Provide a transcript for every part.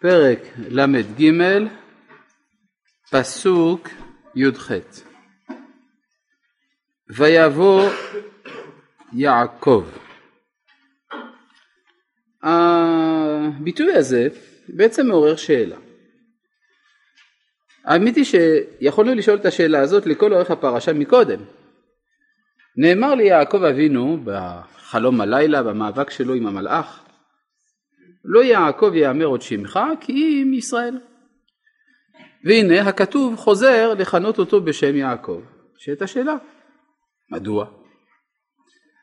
פרק ל"ג, פסוק י"ח: ויבוא יעקב. הביטוי הזה בעצם מעורר שאלה. האמת היא שיכולנו לשאול את השאלה הזאת לכל אורך הפרשה מקודם. נאמר ליעקב אבינו בחלום הלילה במאבק שלו עם המלאך לא יעקב יאמר עוד שמך כי אם ישראל. והנה הכתוב חוזר לכנות אותו בשם יעקב. שאת השאלה, מדוע?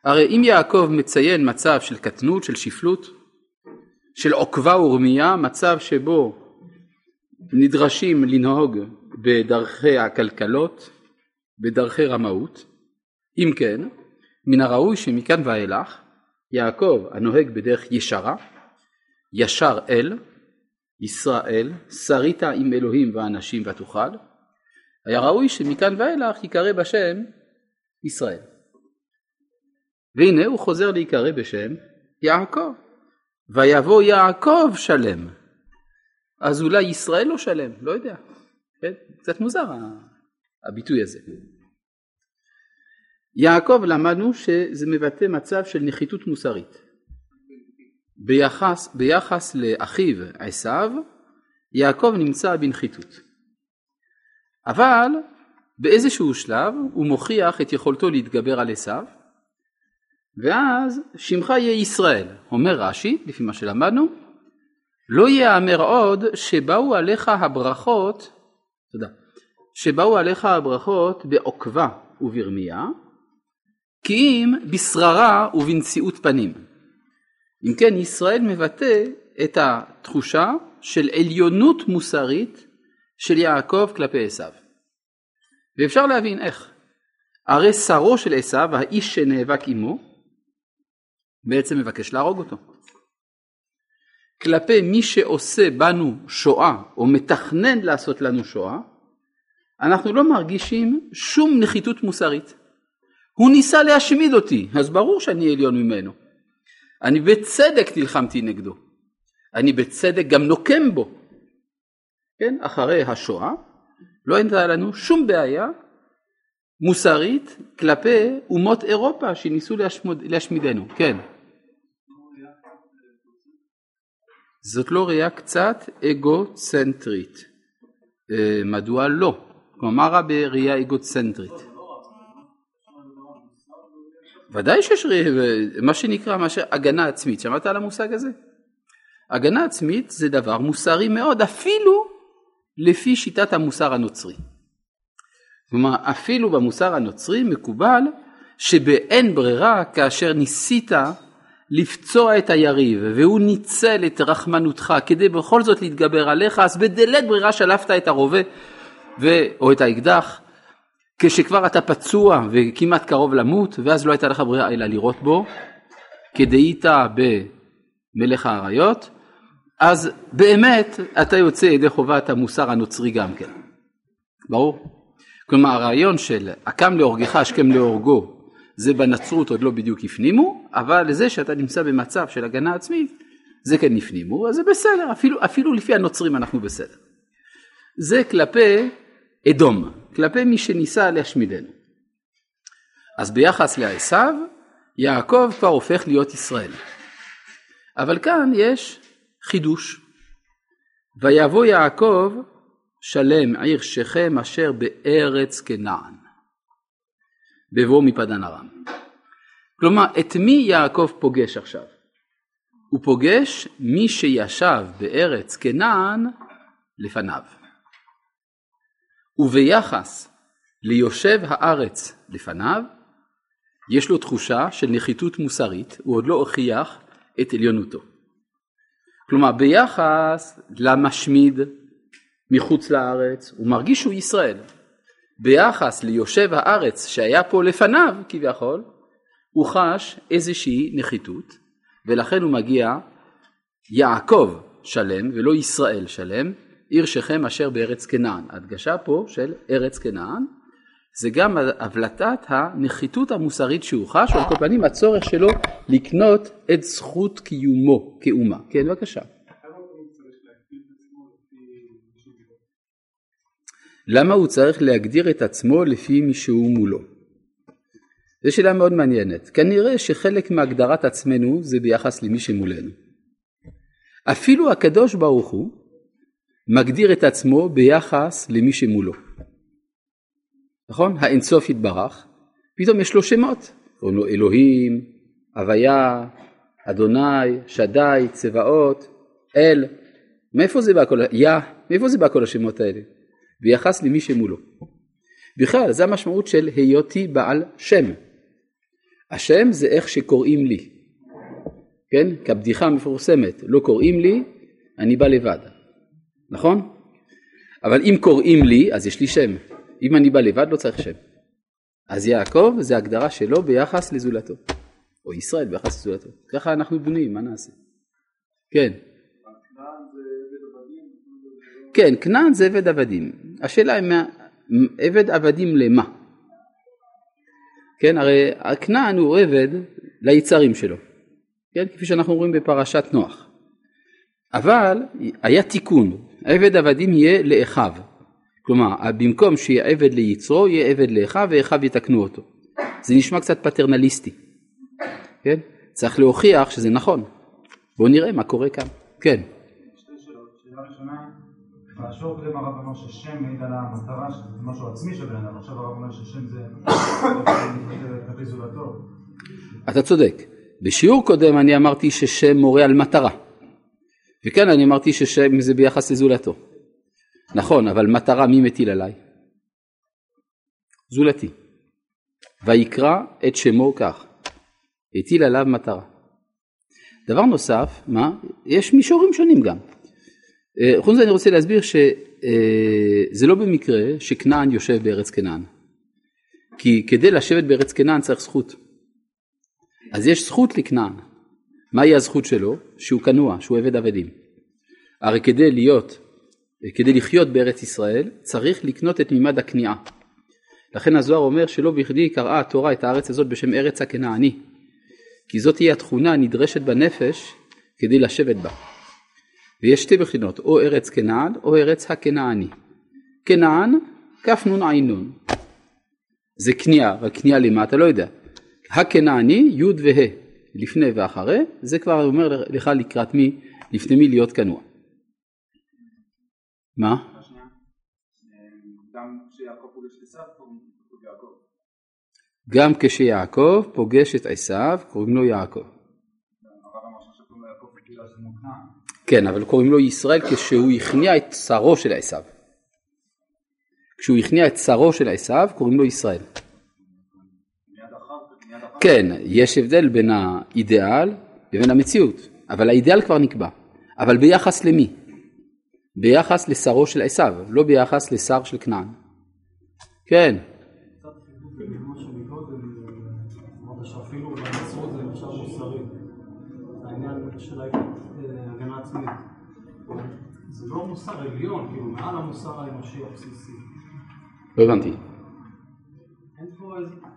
הרי אם יעקב מציין מצב של קטנות, של שפלות, של עוקבה ורמייה, מצב שבו נדרשים לנהוג בדרכי הכלכלות, בדרכי רמאות, אם כן, מן הראוי שמכאן ואילך יעקב הנוהג בדרך ישרה ישר אל, ישראל, שרית עם אלוהים ואנשים ותוכל, היה ראוי שמכאן ואילך ייקרא בשם ישראל. והנה הוא חוזר להיקרא בשם יעקב. ויבוא יעקב שלם. אז אולי ישראל לא שלם, לא יודע. כן? קצת מוזר הביטוי הזה. יעקב למדנו שזה מבטא מצב של נחיתות מוסרית. ביחס, ביחס לאחיו עשיו, יעקב נמצא בנחיתות. אבל באיזשהו שלב הוא מוכיח את יכולתו להתגבר על עשיו, ואז שמך יהיה ישראל. אומר רש"י, לפי מה שלמדנו, לא יאמר עוד שבאו עליך הברכות, תודה, שבאו עליך הברכות בעוקבה וברמייה, כי אם בשררה ובנשיאות פנים. אם כן ישראל מבטא את התחושה של עליונות מוסרית של יעקב כלפי עשיו. ואפשר להבין איך. הרי שרו של עשיו, האיש שנאבק עמו, בעצם מבקש להרוג אותו. כלפי מי שעושה בנו שואה או מתכנן לעשות לנו שואה, אנחנו לא מרגישים שום נחיתות מוסרית. הוא ניסה להשמיד אותי, אז ברור שאני עליון ממנו. אני בצדק נלחמתי נגדו. אני בצדק גם נוקם בו. כן, אחרי השואה לא הייתה לנו שום בעיה מוסרית כלפי אומות אירופה שניסו להשמוד, להשמידנו. כן. זאת לא ראייה קצת אגוצנטרית. אה, מדוע לא? כלומר, מה רע בראייה אגוצנטרית? ודאי שיש מה שנקרא מה הגנה עצמית, שמעת על המושג הזה? הגנה עצמית זה דבר מוסרי מאוד, אפילו לפי שיטת המוסר הנוצרי. כלומר, אפילו במוסר הנוצרי מקובל שבאין ברירה כאשר ניסית לפצוע את היריב והוא ניצל את רחמנותך כדי בכל זאת להתגבר עליך, אז בדלת ברירה שלפת את הרובה ו... או את האקדח כשכבר אתה פצוע וכמעט קרוב למות ואז לא הייתה לך ברירה אלא לירות בו כדאית במלך האריות אז באמת אתה יוצא ידי חובת המוסר הנוצרי גם כן, ברור? כלומר הרעיון של הקם להורגך השכם להורגו זה בנצרות עוד לא בדיוק הפנימו אבל זה שאתה נמצא במצב של הגנה עצמית זה כן הפנימו אז זה בסדר אפילו, אפילו לפי הנוצרים אנחנו בסדר. זה כלפי אדום, כלפי מי שניסה להשמידנו. אז ביחס לעשיו, יעקב כבר הופך להיות ישראל. אבל כאן יש חידוש. ויבוא יעקב שלם עיר שכם אשר בארץ כנען. בבוא מפדן ארם. כלומר, את מי יעקב פוגש עכשיו? הוא פוגש מי שישב בארץ כנען לפניו. וביחס ליושב הארץ לפניו, יש לו תחושה של נחיתות מוסרית, הוא עוד לא הוכיח את עליונותו. כלומר ביחס למשמיד מחוץ לארץ, הוא מרגיש שהוא ישראל. ביחס ליושב הארץ שהיה פה לפניו כביכול, הוא חש איזושהי נחיתות, ולכן הוא מגיע יעקב שלם ולא ישראל שלם, עיר שכם אשר בארץ כנען. הדגשה פה של ארץ כנען זה גם הבלטת הנחיתות המוסרית שהוא חש, או על כל פנים הצורך שלו לקנות את זכות קיומו כאומה. כן, בבקשה. למה הוא צריך להגדיר את עצמו לפי מי שהוא מולו? זו שאלה מאוד מעניינת. כנראה שחלק מהגדרת עצמנו זה ביחס למי שמולנו. אפילו הקדוש ברוך הוא מגדיר את עצמו ביחס למי שמולו. נכון? האינסוף יתברך, פתאום יש לו שמות. קוראים לו אלוהים, הוויה, אדוני, שדי, צבאות, אל. מאיפה זה בא כל, יא, מאיפה זה בא כל השמות האלה? ביחס למי שמולו. בכלל, זה המשמעות של היותי בעל שם. השם זה איך שקוראים לי. כן? כבדיחה המפורסמת, לא קוראים לי, אני בא לבד. נכון? אבל אם קוראים לי, אז יש לי שם. אם אני בא לבד, לא צריך שם. אז יעקב זה הגדרה שלו ביחס לזולתו. או ישראל ביחס לזולתו. ככה אנחנו בנויים, מה נעשה? כן. כן, כנען זה עבד עבדים. השאלה היא עבד עבדים למה? כן, הרי הכנען הוא עבד ליצרים שלו. כן, כפי שאנחנו רואים בפרשת נוח. אבל היה תיקון, עבד עבדים יהיה לאחיו. כלומר, במקום שיהיה עבד ליצרו, יהיה עבד לאחיו ואחיו יתקנו אותו. זה נשמע קצת פטרנליסטי. כן? צריך להוכיח שזה נכון. בואו נראה מה קורה כאן. כן. בשיעור הקודם הרב אמר ששם מעיד על המטרה, שזה משהו עצמי של בן אדם, עכשיו הרב אומר ששם זה כלפי זולתו. אתה צודק. בשיעור קודם אני אמרתי ששם מורה על מטרה. וכאן אני אמרתי ששם זה ביחס לזולתו. נכון, אבל מטרה מי מטיל עליי? זולתי. ויקרא את שמו כך. הטיל עליו מטרה. דבר נוסף, מה? יש מישורים שונים גם. אה, חוץ מזה אני רוצה להסביר שזה לא במקרה שכנען יושב בארץ כנען. כי כדי לשבת בארץ כנען צריך זכות. אז יש זכות לכנען. מהי הזכות שלו? שהוא כנוע, שהוא עבד עבדים. הרי כדי להיות, כדי לחיות בארץ ישראל צריך לקנות את מימד הכניעה. לכן הזוהר אומר שלא בכדי קראה התורה את הארץ הזאת בשם ארץ הכנעני. כי זאת תהיה התכונה הנדרשת בנפש כדי לשבת בה. ויש שתי בחינות, או ארץ כנען או ארץ הכנעני. כנען, נון. זה כניעה, רק כניעה למה אתה לא יודע. הכנעני, י' וה', לפני ואחרי, זה כבר אומר לך לקראת מי, לפני מי להיות כנוע. מה? גם כשיעקב פוגש את עשיו קוראים לו יעקב. כן, אבל קוראים לו ישראל כשהוא הכניע את צרו של עשיו. כשהוא הכניע את צרו של עשיו קוראים לו ישראל. כן, יש הבדל בין האידאל לבין המציאות, אבל האידאל כבר נקבע. אבל ביחס למי? ביחס לשרו של עשיו, לא ביחס לשר של כנען. כן. זה לא מוסר עליון, כאילו מעל המוסר האנושי הבסיסי. לא הבנתי.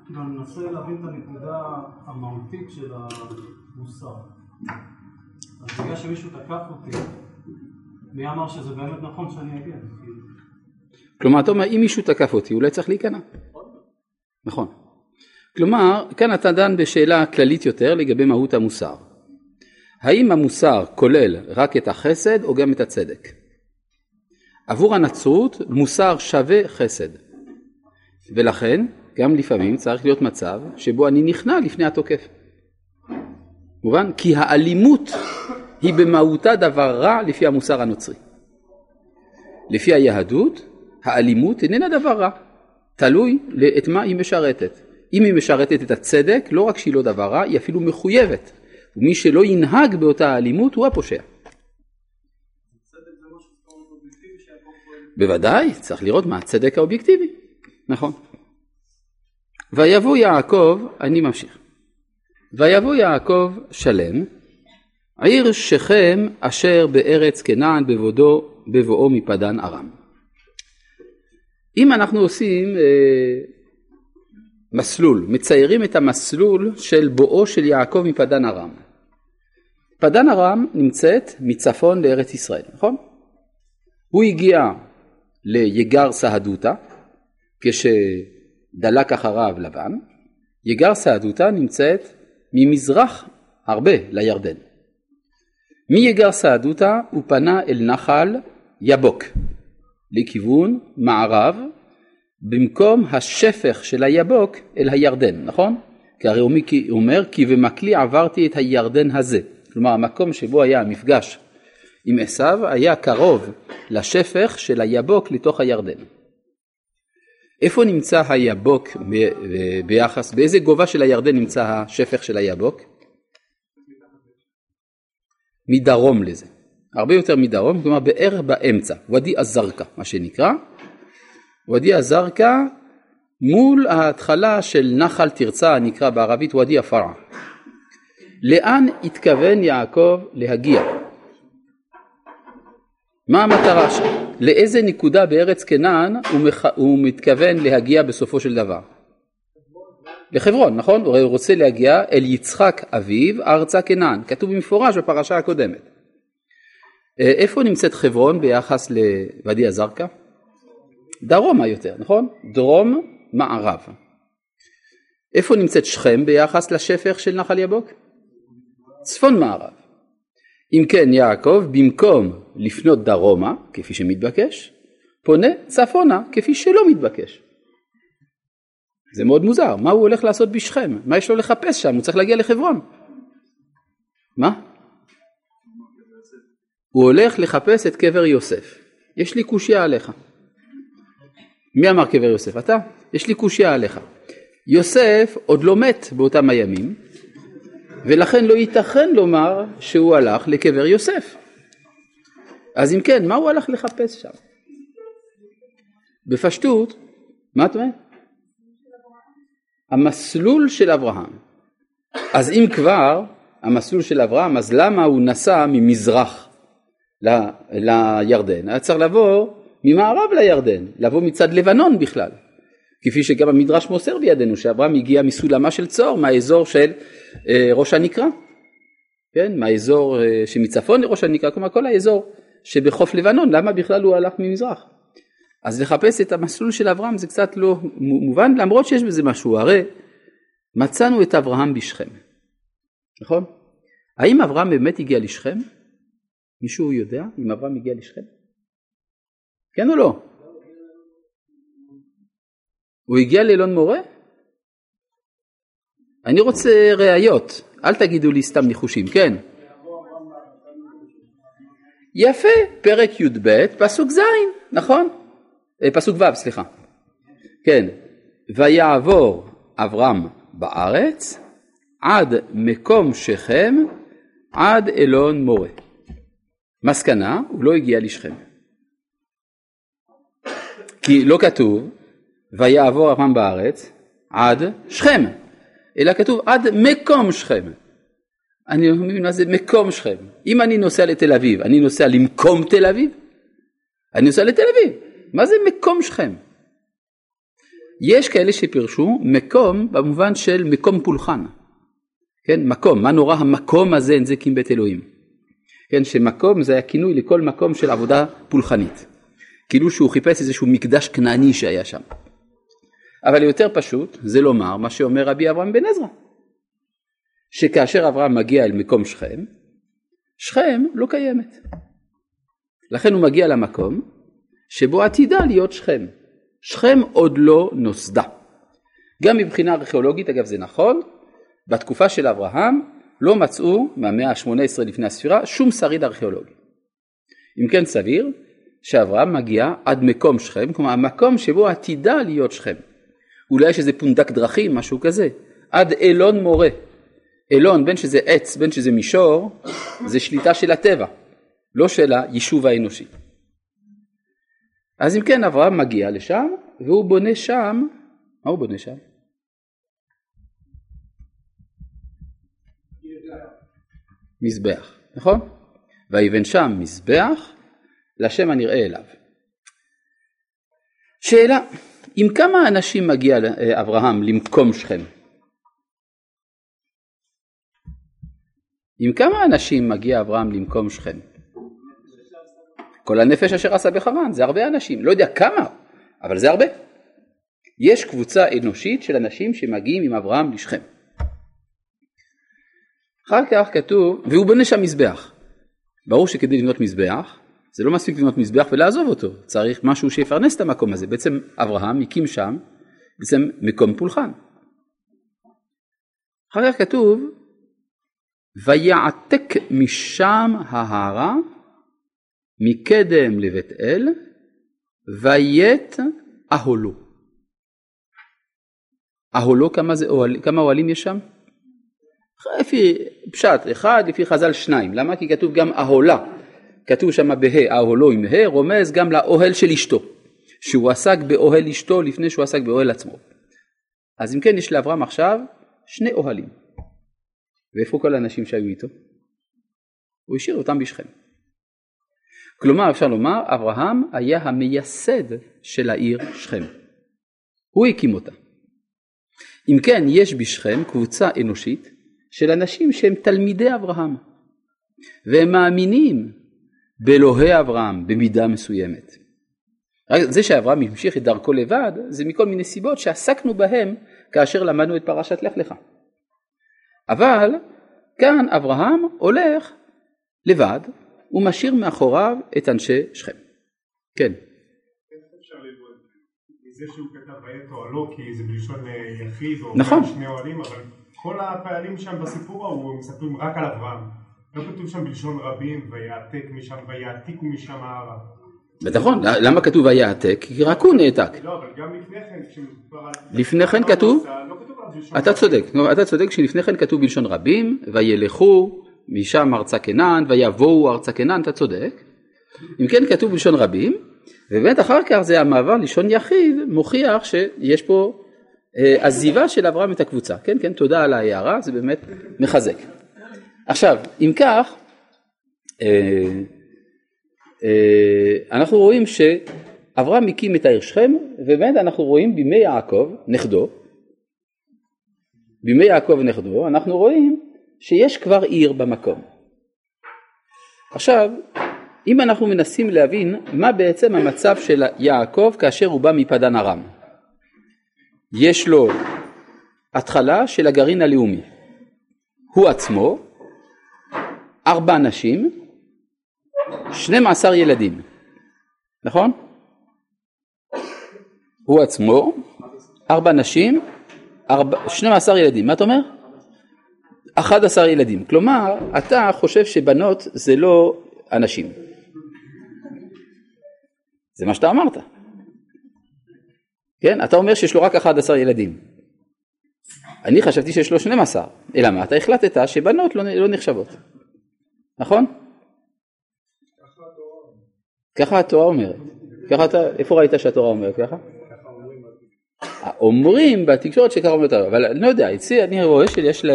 כאילו אני מנסה להבין את הנקודה המהותית של המוסר. אז בגלל שמישהו תקף אותי, מי אמר שזה באמת נכון שאני אגיע? כלומר, אתה אומר, אם מישהו תקף אותי, אולי צריך להיכנע. נכון. כלומר, כאן אתה דן בשאלה כללית יותר לגבי מהות המוסר. האם המוסר כולל רק את החסד או גם את הצדק? עבור הנצרות מוסר שווה חסד ולכן גם לפעמים צריך להיות מצב שבו אני נכנע לפני התוקף. מובן? כי האלימות היא במהותה דבר רע לפי המוסר הנוצרי. לפי היהדות האלימות איננה דבר רע, תלוי את מה היא משרתת. אם היא משרתת את הצדק, לא רק שהיא לא דבר רע, היא אפילו מחויבת. ומי שלא ינהג באותה האלימות הוא הפושע. בוודאי, צריך לראות מה הצדק האובייקטיבי, נכון. ויבוא יעקב, אני ממשיך. ויבוא יעקב שלם, עיר שכם אשר בארץ כנען בבודו, בבואו מפדן ארם. אם אנחנו עושים אה, מסלול, מציירים את המסלול של בואו של יעקב מפדן ארם. פדן ארם נמצאת מצפון לארץ ישראל, נכון? הוא הגיע ליגר סהדותא, כשדלק אחריו לבן, יגר סהדותא נמצאת ממזרח הרבה לירדן. מיגר סהדותא הוא פנה אל נחל יבוק, לכיוון מערב, במקום השפך של היבוק אל הירדן, נכון? כי הרי הוא אומר כי במקלי עברתי את הירדן הזה, כלומר המקום שבו היה המפגש עם עשיו היה קרוב לשפך של היבוק לתוך הירדן. איפה נמצא היבוק ביחס, באיזה גובה של הירדן נמצא השפך של היבוק? מדרום לזה, הרבה יותר מדרום, כלומר בערך באמצע, ואדי א-זרקא מה שנקרא, ואדי א-זרקא מול ההתחלה של נחל תרצה הנקרא בערבית ואדי א-פרעה. לאן התכוון יעקב להגיע? מה המטרה שלו? לאיזה נקודה בארץ כנען הוא, מח... הוא מתכוון להגיע בסופו של דבר? לחברון, נכון? הוא רוצה להגיע אל יצחק אביו ארצה כנען, כתוב במפורש בפרשה הקודמת. אה, איפה נמצאת חברון ביחס לוואדי א-זרקא? דרומה יותר, נכון? דרום מערב. איפה נמצאת שכם ביחס לשפך של נחל יבוק? צפון מערב. אם כן יעקב במקום לפנות דרומה כפי שמתבקש פונה צפונה כפי שלא מתבקש. זה מאוד מוזר, מה הוא הולך לעשות בשכם? מה יש לו לחפש שם? הוא צריך להגיע לחברון. מה? הוא הולך לחפש את קבר יוסף. יש לי קושייה עליך. מי אמר קבר יוסף? אתה? יש לי קושייה עליך. יוסף עוד לא מת באותם הימים, ולכן לא ייתכן לומר שהוא הלך לקבר יוסף. אז אם כן, מה הוא הלך לחפש שם? בפשטות, מה את אומרת? המסלול של אברהם. אז אם כבר המסלול של אברהם, אז למה הוא נסע ממזרח ל, לירדן? היה צריך לבוא ממערב לירדן, לבוא מצד לבנון בכלל. כפי שגם המדרש מוסר בידינו שאברהם הגיע מסולמה של צור מהאזור של אה, ראש הנקרה, כן, מהאזור אה, שמצפון לראש הנקרה, כלומר כל האזור שבחוף לבנון, למה בכלל הוא הלך ממזרח? אז לחפש את המסלול של אברהם זה קצת לא מובן, למרות שיש בזה משהו, הרי מצאנו את אברהם בשכם, נכון? האם אברהם באמת הגיע לשכם? מישהו יודע אם אברהם הגיע לשכם? כן או לא? הוא הגיע לאלון מורה? אני רוצה ראיות, אל תגידו לי סתם ניחושים, כן. יפה, פרק י"ב, פסוק ז', נכון? אה, פסוק ו', סליחה. כן, ויעבור אברהם בארץ עד מקום שכם עד אלון מורה. מסקנה, הוא לא הגיע לשכם. כי לא כתוב ויעבור אברהם בארץ עד שכם, אלא כתוב עד מקום שכם. אני לא מבין מה זה מקום שכם. אם אני נוסע לתל אביב, אני נוסע למקום תל אביב? אני נוסע לתל אביב. מה זה מקום שכם? יש כאלה שפירשו מקום במובן של מקום פולחן. כן, מקום, מה נורא המקום הזה אין זה כי בית אלוהים. כן, שמקום זה היה כינוי לכל מקום של עבודה פולחנית. כאילו שהוא חיפש איזשהו מקדש כנעני שהיה שם. אבל יותר פשוט זה לומר מה שאומר רבי אברהם בן עזרא, שכאשר אברהם מגיע אל מקום שכם, שכם לא קיימת. לכן הוא מגיע למקום שבו עתידה להיות שכם. שכם עוד לא נוסדה. גם מבחינה ארכיאולוגית, אגב זה נכון, בתקופה של אברהם לא מצאו מהמאה ה-18 לפני הספירה שום שריד ארכיאולוגי. אם כן סביר שאברהם מגיע עד מקום שכם, כלומר המקום שבו עתידה להיות שכם. אולי יש איזה פונדק דרכים, משהו כזה, עד אילון מורה. אילון, בין שזה עץ, בין שזה מישור, זה שליטה של הטבע, לא של היישוב האנושי. אז אם כן, אברהם מגיע לשם, והוא בונה שם, מה הוא בונה שם? מזבח, נכון? ויבן שם מזבח לשם הנראה אליו. שאלה, עם כמה אנשים מגיע אה, אברהם למקום שכם? עם כמה אנשים מגיע אברהם למקום שכם? כל הנפש אשר עשה בחרן, זה הרבה אנשים, לא יודע כמה, אבל זה הרבה. יש קבוצה אנושית של אנשים שמגיעים עם אברהם לשכם. אחר כך כתוב, והוא בונה שם מזבח. ברור שכדי לבנות מזבח, זה לא מספיק לבנות מזבח ולעזוב אותו, צריך משהו שיפרנס את המקום הזה. בעצם אברהם הקים שם בעצם מקום פולחן. אחר כך כתוב, ויעתק משם ההרה מקדם לבית אל, ויית אהולו. אהולו כמה, זה, אוהל, כמה אוהלים יש שם? לפי פשט אחד, לפי חז"ל שניים. למה? כי כתוב גם אהולה. כתוב שם בה' אהולו עם ה', רומז גם לאוהל של אשתו. שהוא עסק באוהל אשתו לפני שהוא עסק באוהל עצמו. אז אם כן יש לאברהם עכשיו שני אוהלים. ואיפה כל האנשים שהיו איתו? הוא השאיר אותם בשכם. כלומר אפשר לומר אברהם היה המייסד של העיר שכם. הוא הקים אותה. אם כן יש בשכם קבוצה אנושית של אנשים שהם תלמידי אברהם והם מאמינים באלוהי אברהם במידה מסוימת. זה שאברהם המשיך את דרכו לבד זה מכל מיני סיבות שעסקנו בהם כאשר למדנו את פרשת לך לך. אבל כאן אברהם הולך לבד ומשאיר מאחוריו את אנשי שכם. כן. זה שהוא כתב וית אוהלו כי זה בלשון אה, יחיד או נכון. שני אוהלים אבל כל הפעלים שם בסיפור ההוא מספרים רק על אברהם לא כתוב שם בלשון רבים ויעתק משם ויעתיקו משם ההרה נכון, למה כתוב ויעתק? כי רק הוא נעתק. לא אבל גם לפני כן כשמדובר על לפני כן כתוב, לא אתה. צודק, אתה צודק שלפני כן כתוב בלשון רבים, וילכו משם ארצה כנען, ויבואו ארצה כנען, אתה צודק. אם כן כתוב בלשון רבים, ובאמת אחר כך זה המעבר לשון יחיד, מוכיח שיש פה אה, עזיבה של אברהם את הקבוצה. כן, כן, תודה על ההערה, זה באמת מחזק. עכשיו, אם כך, אה, אה, אנחנו רואים שאברהם הקים את העיר שכם, ובאמת אנחנו רואים בימי יעקב, נכדו, בימי יעקב נכדו, אנחנו רואים שיש כבר עיר במקום. עכשיו, אם אנחנו מנסים להבין מה בעצם המצב של יעקב כאשר הוא בא מפדן ארם. יש לו התחלה של הגרעין הלאומי. הוא עצמו, ארבע נשים, 12 ילדים, נכון? הוא עצמו, ארבע נשים, ארבע, 12 ילדים, מה אתה אומר? 11 ילדים, כלומר אתה חושב שבנות זה לא אנשים, זה מה שאתה אמרת, כן? אתה אומר שיש לו רק 11 ילדים, אני חשבתי שיש לו 12, אלא מה? אתה החלטת שבנות לא, לא נחשבות, נכון? ככה התורה אומרת. ככה אתה, איפה ראית שהתורה אומרת ככה? אומרים בתקשורת שככה אומרת, אבל אני לא יודע, אצלי אני רואה שיש ל,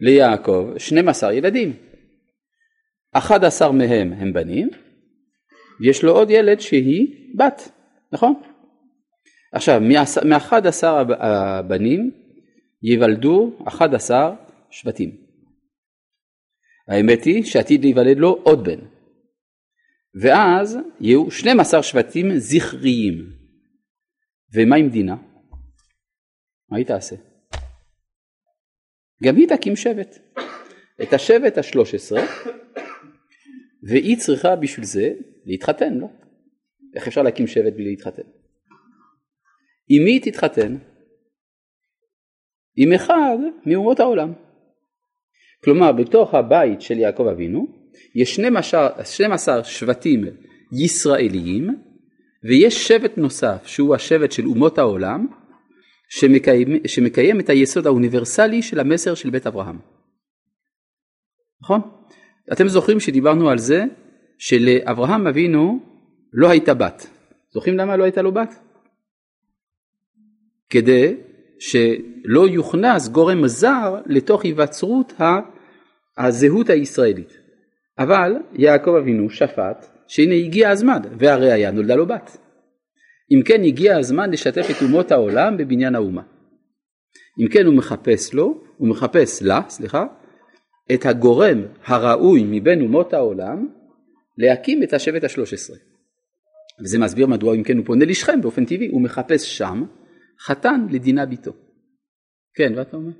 ליעקב 12 ילדים. 11 מהם הם בנים, ויש לו עוד ילד שהיא בת, נכון? עכשיו, מ-11 הבנים ייוולדו 11 שבטים. האמת היא שעתיד להיוולד לו עוד בן. ואז יהיו 12 שבטים זכריים. ומה עם דינה? מה היא תעשה? גם היא תקים שבט. את השבט השלוש עשרה, והיא צריכה בשביל זה להתחתן, לא? איך אפשר להקים שבט בלי להתחתן? עם מי היא תתחתן? עם אחד מאומות העולם. כלומר, בתוך הבית של יעקב אבינו, יש 12, 12 שבטים ישראליים ויש שבט נוסף שהוא השבט של אומות העולם שמקיים, שמקיים את היסוד האוניברסלי של המסר של בית אברהם. נכון? אתם זוכרים שדיברנו על זה שלאברהם אבינו לא הייתה בת. זוכרים למה לא הייתה לו בת? כדי שלא יוכנס גורם זר לתוך היווצרות הזהות הישראלית. אבל יעקב אבינו שפט שהנה הגיע הזמן והראיה נולדה לו בת. אם כן הגיע הזמן לשתף את אומות העולם בבניין האומה. אם כן הוא מחפש לו, הוא מחפש לה, סליחה, את הגורם הראוי מבין אומות העולם להקים את השבט השלוש עשרה. וזה מסביר מדוע אם כן הוא פונה לשכם באופן טבעי, הוא מחפש שם חתן לדינה ביתו. כן, ואתה אומר?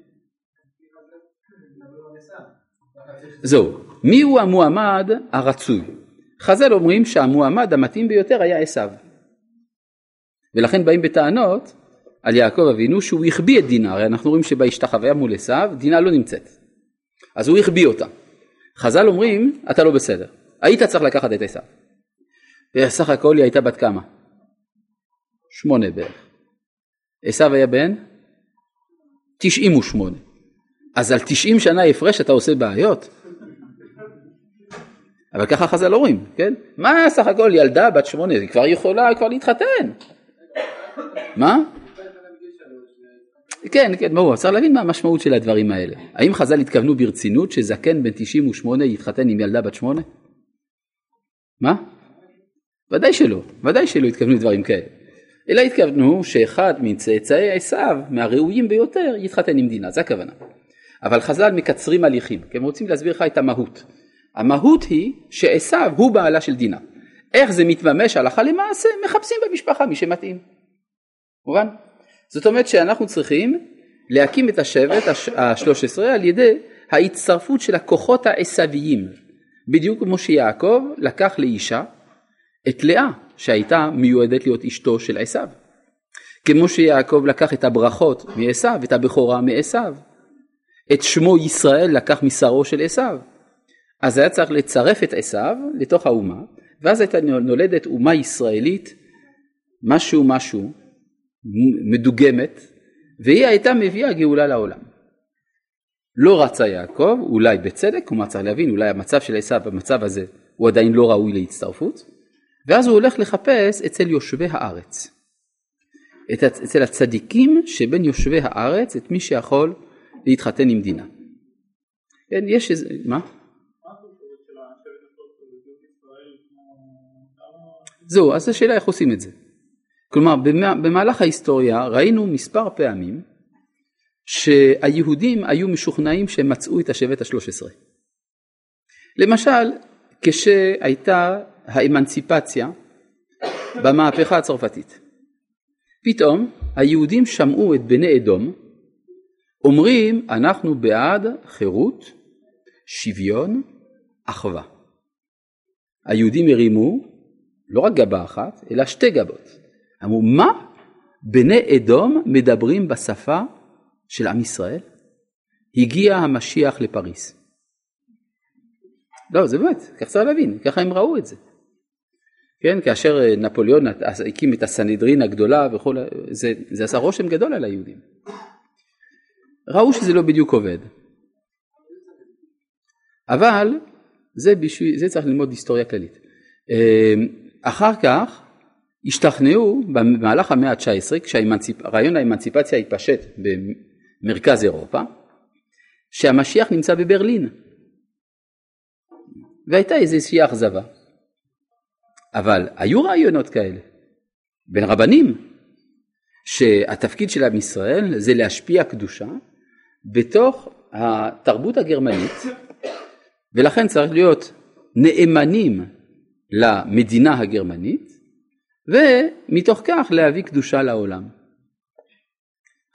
זהו, מי הוא המועמד הרצוי? חז"ל אומרים שהמועמד המתאים ביותר היה עשיו. ולכן באים בטענות על יעקב אבינו שהוא החביא את דינה, הרי אנחנו רואים שבהשתחוויה מול עשיו דינה לא נמצאת. אז הוא החביא אותה. חז"ל אומרים אתה לא בסדר, היית צריך לקחת את עשיו. וסך הכל היא הייתה בת כמה? שמונה בערך. עשיו היה בן? תשעים ושמונה. אז על תשעים שנה הפרש אתה עושה בעיות? אבל ככה חז"ל אומרים, כן? מה סך הכל ילדה בת שמונה, היא כבר יכולה כבר להתחתן. מה? כן, כן, ברור, צריך להבין מה המשמעות של הדברים האלה. האם חז"ל התכוונו ברצינות שזקן בן 98 יתחתן עם ילדה בת שמונה? מה? ודאי שלא, ודאי שלא התכוונו דברים כאלה. אלא התכוונו שאחד מצאצאי עשיו, מהראויים ביותר, יתחתן עם דינה, זה הכוונה. אבל חז"ל מקצרים הליכים, כי הם רוצים להסביר לך את המהות. המהות היא שעשיו הוא בעלה של דינה. איך זה מתממש הלכה למעשה? מחפשים במשפחה מי שמתאים. מובן? זאת אומרת שאנחנו צריכים להקים את השבט השלוש עשרה על ידי ההצטרפות של הכוחות העשוויים. בדיוק כמו שיעקב לקח לאישה את לאה שהייתה מיועדת להיות אשתו של עשיו. כמו שיעקב לקח את הברכות מעשיו, את הבכורה מעשיו. את שמו ישראל לקח משרו של עשיו. אז היה צריך לצרף את עשיו לתוך האומה, ואז הייתה נולדת אומה ישראלית, משהו משהו, מדוגמת, והיא הייתה מביאה גאולה לעולם. לא רצה יעקב, אולי בצדק, כלומר צריך להבין, אולי המצב של עשיו במצב הזה הוא עדיין לא ראוי להצטרפות, ואז הוא הולך לחפש אצל יושבי הארץ. את, אצל הצדיקים שבין יושבי הארץ, את מי שיכול להתחתן עם דינה. כן, יש איזה, מה? זהו, אז השאלה איך עושים את זה. כלומר, במהלך ההיסטוריה ראינו מספר פעמים שהיהודים היו משוכנעים שהם מצאו את השבט השלוש עשרה. למשל, כשהייתה האמנציפציה במהפכה הצרפתית. פתאום היהודים שמעו את בני אדום אומרים אנחנו בעד חירות, שוויון, אחווה. היהודים הרימו לא רק גבה אחת אלא שתי גבות. אמרו מה? בני אדום מדברים בשפה של עם ישראל? הגיע המשיח לפריס. לא, זה באמת, כך צריך להבין, ככה הם ראו את זה. כן, כאשר אה, נפוליאון הקים את הסנהדרין הגדולה וכל, זה, זה עשה רושם גדול על היהודים. ראו שזה לא בדיוק עובד. אבל זה, בשביל, זה צריך ללמוד היסטוריה כללית. אחר כך השתכנעו במהלך המאה ה-19 כשרעיון האמנציפציה התפשט במרכז אירופה שהמשיח נמצא בברלין. והייתה איזושהי אכזבה. אבל היו רעיונות כאלה בין רבנים שהתפקיד של עם ישראל זה להשפיע קדושה בתוך התרבות הגרמנית ולכן צריך להיות נאמנים למדינה הגרמנית ומתוך כך להביא קדושה לעולם.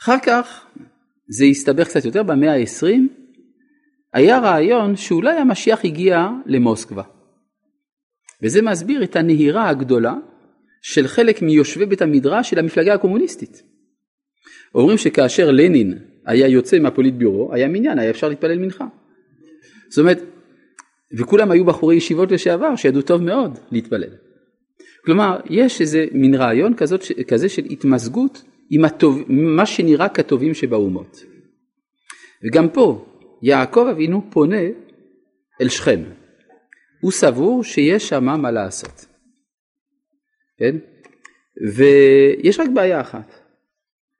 אחר כך זה הסתבך קצת יותר במאה ה-20 היה רעיון שאולי המשיח הגיע למוסקבה וזה מסביר את הנהירה הגדולה של חלק מיושבי בית המדרש של המפלגה הקומוניסטית. אומרים שכאשר לנין היה יוצא מהפוליטביורו היה מניין היה אפשר להתפלל מנחה. זאת אומרת וכולם היו בחורי ישיבות לשעבר שידעו טוב מאוד להתפלל. כלומר יש איזה מין רעיון כזאת, כזה של התמזגות עם הטוב, מה שנראה כטובים שבאומות. וגם פה יעקב אבינו פונה אל שכם. הוא סבור שיש שם מה לעשות. כן? ויש רק בעיה אחת.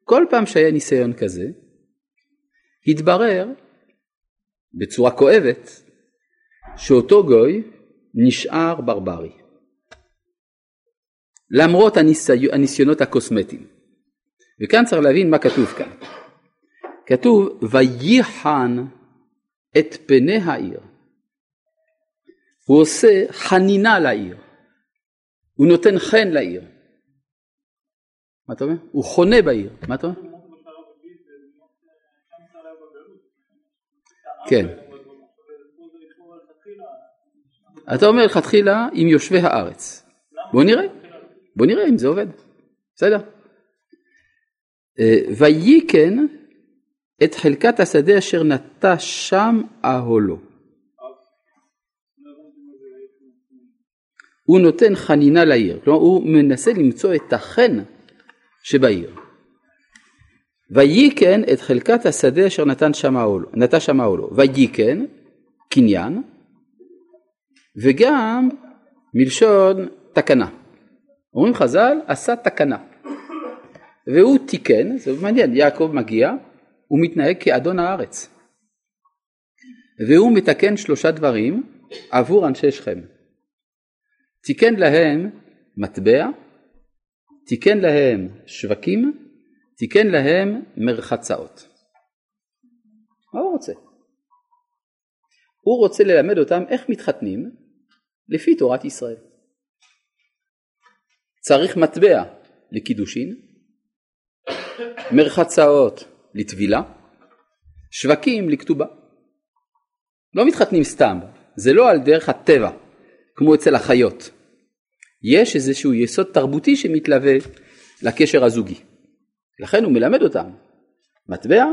כל פעם שהיה ניסיון כזה, התברר בצורה כואבת שאותו גוי נשאר ברברי. למרות הניסי... הניסיונות הקוסמטיים. וכאן צריך להבין מה כתוב כאן. כתוב וייחן את פני העיר. הוא עושה חנינה לעיר, הוא נותן חן לעיר. מה אתה אומר? הוא חונה בעיר, מה אתה אומר? כן. אתה אומר לכתחילה עם יושבי הארץ. בוא נראה, בוא נראה אם זה עובד. בסדר. אה, ויקן את חלקת השדה אשר נטע שם אהולו. הוא נותן חנינה לעיר, כלומר הוא מנסה למצוא את החן שבעיר. ויקן את חלקת השדה אשר נתן שם אהולו. ויקן, קניין, וגם מלשון תקנה. אומרים חז"ל, עשה תקנה. והוא תיקן, זה מעניין, יעקב מגיע, הוא מתנהג כאדון הארץ. והוא מתקן שלושה דברים עבור אנשי שכם. תיקן להם מטבע, תיקן להם שווקים, תיקן להם מרחצאות. מה הוא רוצה? הוא רוצה ללמד אותם איך מתחתנים לפי תורת ישראל. צריך מטבע לקידושין, מרחצאות לטבילה, שווקים לכתובה. לא מתחתנים סתם, זה לא על דרך הטבע, כמו אצל החיות. יש איזשהו יסוד תרבותי שמתלווה לקשר הזוגי. לכן הוא מלמד אותם, מטבע,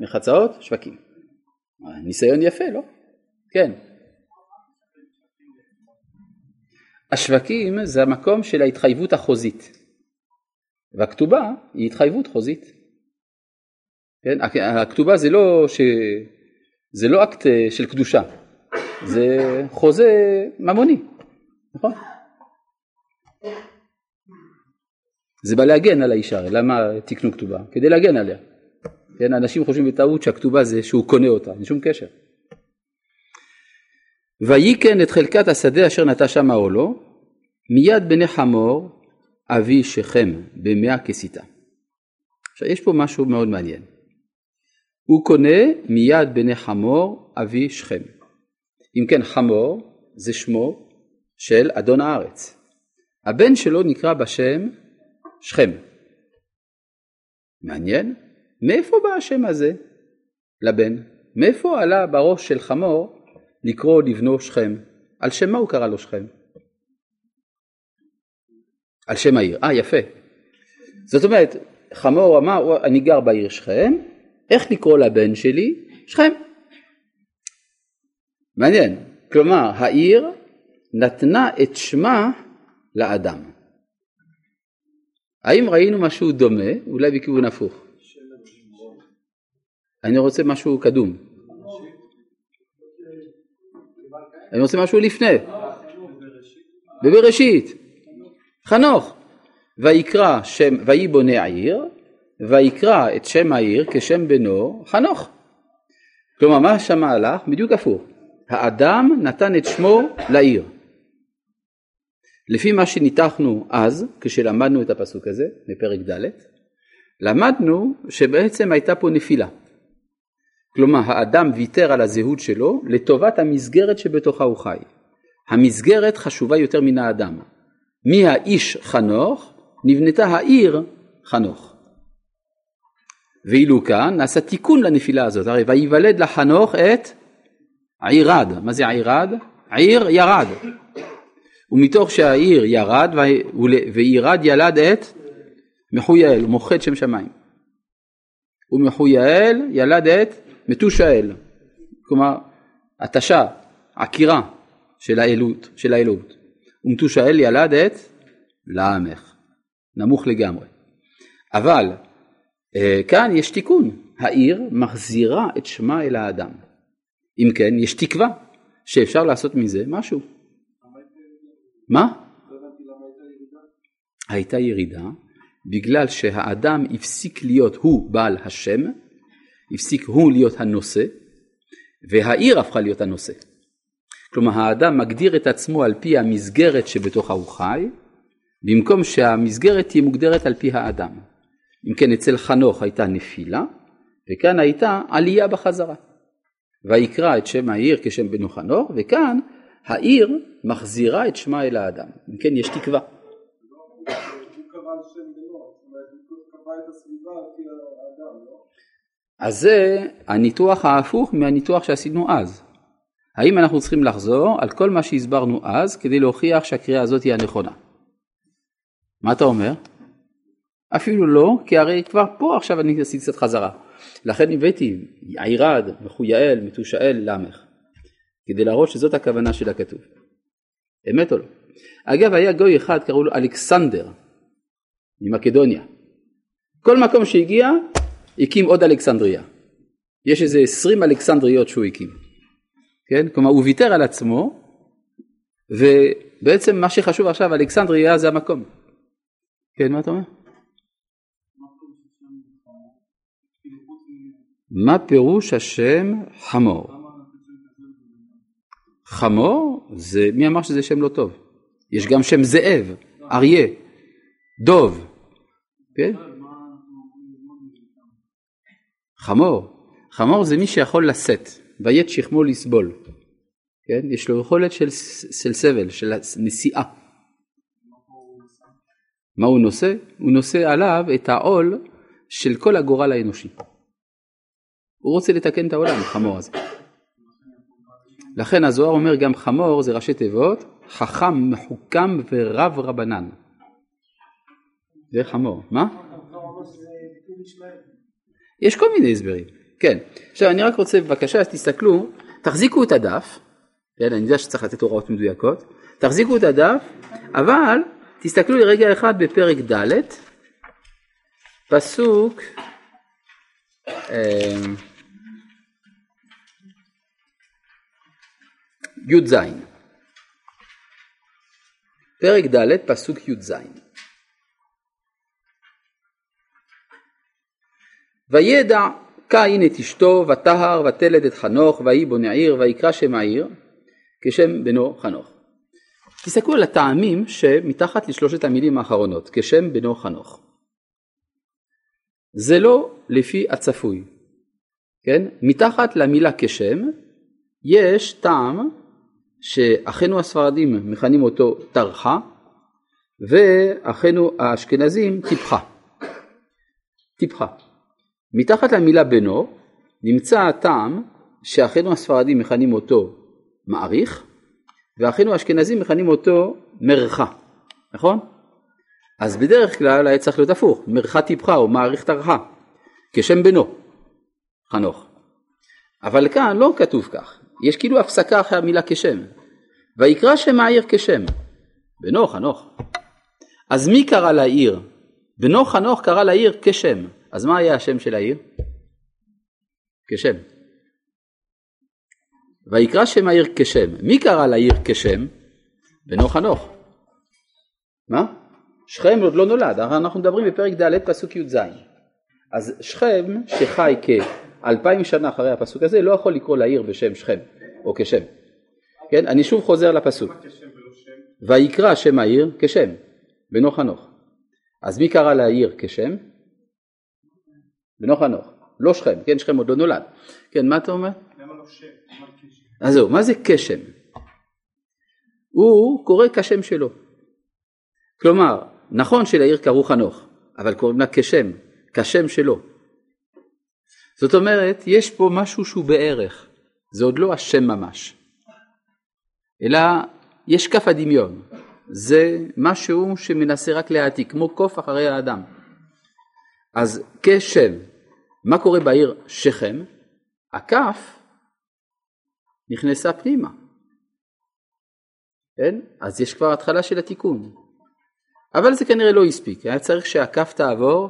מרחצאות, שווקים. ניסיון יפה, לא? כן. השווקים זה המקום של ההתחייבות החוזית. והכתובה היא התחייבות חוזית. כן? הכתובה זה לא, ש... זה לא אקט אה, של קדושה, זה חוזה ממוני, נכון? זה בא להגן על האישה, למה תקנו כתובה? כדי להגן עליה. כן, אנשים חושבים בטעות שהכתובה זה שהוא קונה אותה, אין שום קשר. ויקן את חלקת השדה אשר נטע שם העולו, מיד בני חמור אבי שכם במאה כסיתה. עכשיו יש פה משהו מאוד מעניין. הוא קונה מיד בני חמור אבי שכם. אם כן חמור זה שמו של אדון הארץ. הבן שלו נקרא בשם שכם. מעניין, מאיפה בא השם הזה לבן? מאיפה עלה בראש של חמור לקרוא לבנו שכם? על שם מה הוא קרא לו שכם? על שם העיר. אה, יפה. זאת אומרת, חמור אמר, אני גר בעיר שכם, איך לקרוא לבן שלי? שכם. מעניין. כלומר, העיר נתנה את שמה לאדם. האם ראינו משהו דומה, אולי בכיוון הפוך? אני רוצה משהו קדום. אני רוצה משהו לפני. בבראשית. חנוך. ויקרא שם, ויהי בונה העיר, ויקרא את שם העיר כשם בנו חנוך. כלומר מה שם הלך? בדיוק הפוך. האדם נתן את שמו לעיר. לפי מה שניתחנו אז, כשלמדנו את הפסוק הזה, בפרק ד', למדנו שבעצם הייתה פה נפילה. כלומר האדם ויתר על הזהות שלו לטובת המסגרת שבתוכה הוא חי. המסגרת חשובה יותר מן האדם. מהאיש חנוך נבנתה העיר חנוך. ואילו כאן נעשה תיקון לנפילה הזאת, הרי ויוולד לחנוך את עירד, מה זה עירד? עיר ירד. ומתוך שהעיר ירד וירד ילד את מחויאל, הוא מוחד שם שמיים. ומחויאל ילד את מתושאל, כלומר התשה, עקירה של האלות, של האלות. ומתושאל ילד את לעמך, נמוך לגמרי. אבל אה, כאן יש תיקון, העיר מחזירה את שמה אל האדם. אם כן, יש תקווה שאפשר לעשות מזה משהו. מה? הייתה ירידה בגלל שהאדם הפסיק להיות הוא בעל השם, הפסיק הוא להיות הנושא, והעיר הפכה להיות הנושא. כלומר האדם מגדיר את עצמו על פי המסגרת שבתוכה הוא חי, במקום שהמסגרת תהיה מוגדרת על פי האדם. אם כן אצל חנוך הייתה נפילה, וכאן הייתה עלייה בחזרה. ויקרא את שם העיר כשם בנו חנוך, וכאן העיר מחזירה את שמה אל האדם, אם כן יש תקווה. אז זה הניתוח ההפוך מהניתוח שעשינו אז. האם אנחנו צריכים לחזור על כל מה שהסברנו אז כדי להוכיח שהקריאה הזאת היא הנכונה? מה אתה אומר? אפילו לא, כי הרי כבר פה עכשיו אני עשיתי קצת חזרה. לכן הבאתי עירד, מחויעל, מתושאל, למך, כדי להראות שזאת הכוונה של הכתוב. אמת או לא? אגב, היה גוי אחד, קראו לו אלכסנדר, ממקדוניה. כל מקום שהגיע, הקים עוד אלכסנדריה. יש איזה עשרים אלכסנדריות שהוא הקים. כן? כלומר, הוא ויתר על עצמו, ובעצם מה שחשוב עכשיו, אלכסנדריה זה המקום. כן, מה אתה אומר? מה פירוש השם חמור? חמור זה, מי אמר שזה שם לא טוב? יש גם שם זאב, אריה, דוב, כן? חמור, חמור זה מי שיכול לשאת, ויית שכמו לסבול, כן? יש לו יכולת של, של סבל, של נשיאה. מה הוא נושא? הוא נושא עליו את העול של כל הגורל האנושי. הוא רוצה לתקן את העולם, החמור הזה. לכן הזוהר אומר גם חמור זה ראשי תיבות, חכם, מחוכם ורב רבנן. זה חמור. מה? יש כל מיני הסברים, כן. עכשיו אני רק רוצה בבקשה, אז תסתכלו, תחזיקו את הדף, כן, אני יודע שצריך לתת הוראות מדויקות, תחזיקו את הדף, אבל תסתכלו לרגע אחד בפרק ד', פסוק אה, י"ז. פרק ד' פסוק י"ז. וידע קין את אשתו וטהר ותלד את חנוך ויהי בו נעיר ויקרא שם העיר כשם בנו חנוך. תסתכלו על הטעמים שמתחת לשלושת המילים האחרונות כשם בנו חנוך. זה לא לפי הצפוי, כן? מתחת למילה כשם יש טעם שאחינו הספרדים מכנים אותו טרחה ואחינו האשכנזים טיפחה. טיפחה. מתחת למילה בנו נמצא הטעם שאחינו הספרדים מכנים אותו מעריך ואחינו האשכנזים מכנים אותו מרחה, נכון? אז בדרך כלל היה צריך להיות הפוך, מרחה טיפחה או מעריך טרחה, כשם בנו, חנוך. אבל כאן לא כתוב כך, יש כאילו הפסקה אחרי המילה כשם. ויקרא שם העיר כשם, בנו חנוך. אז מי קרא לעיר? בנו חנוך קרא לעיר כשם. אז מה היה השם של העיר? כשם. ויקרא שם העיר כשם. מי קרא לעיר כשם? בנו חנוך. מה? שכם עוד לא נולד, אנחנו מדברים בפרק ד' פסוק י"ז. אז שכם שחי כאלפיים שנה אחרי הפסוק הזה לא יכול לקרוא לעיר בשם שכם או כשם. כן, אני שוב חוזר לפסוק. ויקרא שם העיר כשם, בנו חנוך. אז מי קרא לעיר כשם? בנו חנוך. לא שכם, כן, שכם עוד לא נולד. כן, מה אתה אומר? למה לא שם? אז זהו, מה זה כשם? הוא קורא כשם שלו. כלומר, נכון שלעיר קראו חנוך, אבל קוראים לה כשם, כשם שלו. זאת אומרת, יש פה משהו שהוא בערך, זה עוד לא השם ממש, אלא יש כף הדמיון, זה משהו שמנסה רק להעתיק, כמו קוף אחרי האדם. אז כשם, מה קורה בעיר שכם? הכף נכנסה פנימה, כן? אז יש כבר התחלה של התיקון. אבל זה כנראה לא הספיק, היה צריך שהכף תעבור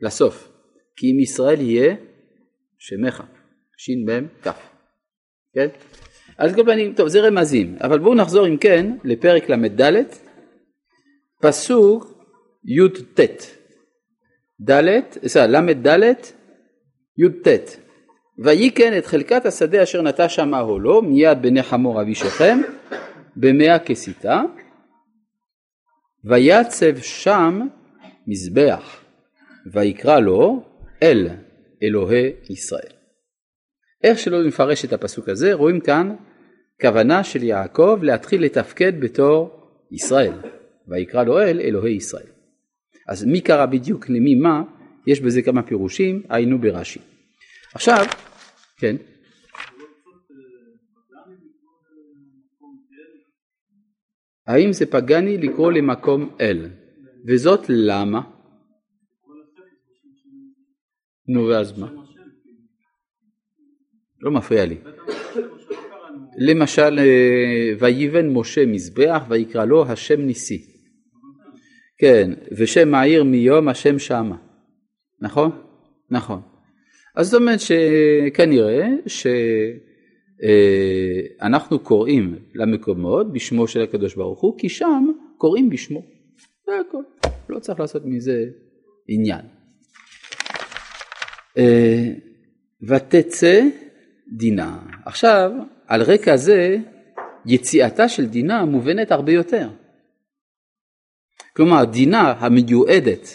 לסוף, כי אם ישראל יהיה שמך, ש"מ כף, כן? אז כל פנים, טוב זה רמזים, אבל בואו נחזור אם כן לפרק ל"ד, פסוק י"ט, ל"ד, י"ט, ויהי כן את חלקת השדה אשר נטע שם אהולו מיד בני חמור אבי שכם במאה כסיתה ויצב שם מזבח ויקרא לו אל אלוהי ישראל. איך שלא נפרש את הפסוק הזה רואים כאן כוונה של יעקב להתחיל לתפקד בתור ישראל, ויקרא לו אל אלוהי ישראל. אז מי קרא בדיוק למי מה, יש בזה כמה פירושים, היינו ברש"י. עכשיו, כן. האם זה פגני לקרוא למקום אל? וזאת למה? נו ואז מה? לא מפריע לי. למשל, אה, ויבן משה מזבח ויקרא לו השם ניסי. כן, ושם העיר מיום השם שמה. נכון? נכון. אז זאת אומרת שכנראה שאנחנו אה, קוראים למקומות בשמו של הקדוש ברוך הוא, כי שם קוראים בשמו. זה הכל. לא צריך לעשות מזה עניין. אה, ותצא דינה. עכשיו, על רקע זה, יציאתה של דינה מובנת הרבה יותר. כלומר, דינה המיועדת